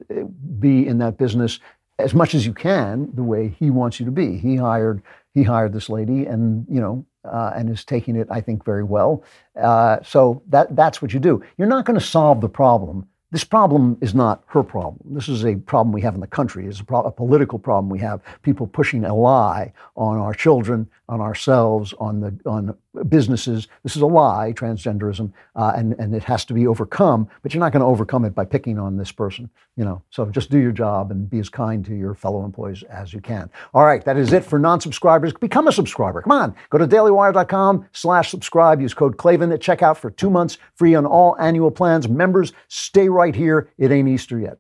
be in that business as much as you can the way he wants you to be. He hired he hired this lady, and you know, uh, and is taking it, I think, very well. Uh, so that that's what you do. You're not going to solve the problem this problem is not her problem. This is a problem we have in the country. It's a, pro- a, political problem we have. People pushing a lie on our children, on ourselves, on the on businesses. This is a lie, transgenderism, uh, and and it has to be overcome. But you're not going to overcome it by picking on this person. You know. So just do your job and be as kind to your fellow employees as you can. All right, that is it for non-subscribers. Become a subscriber. Come on, go to dailywire.com/slash/subscribe. Use code Klavan at checkout for two months free on all annual plans. Members stay right here. It ain't Easter yet.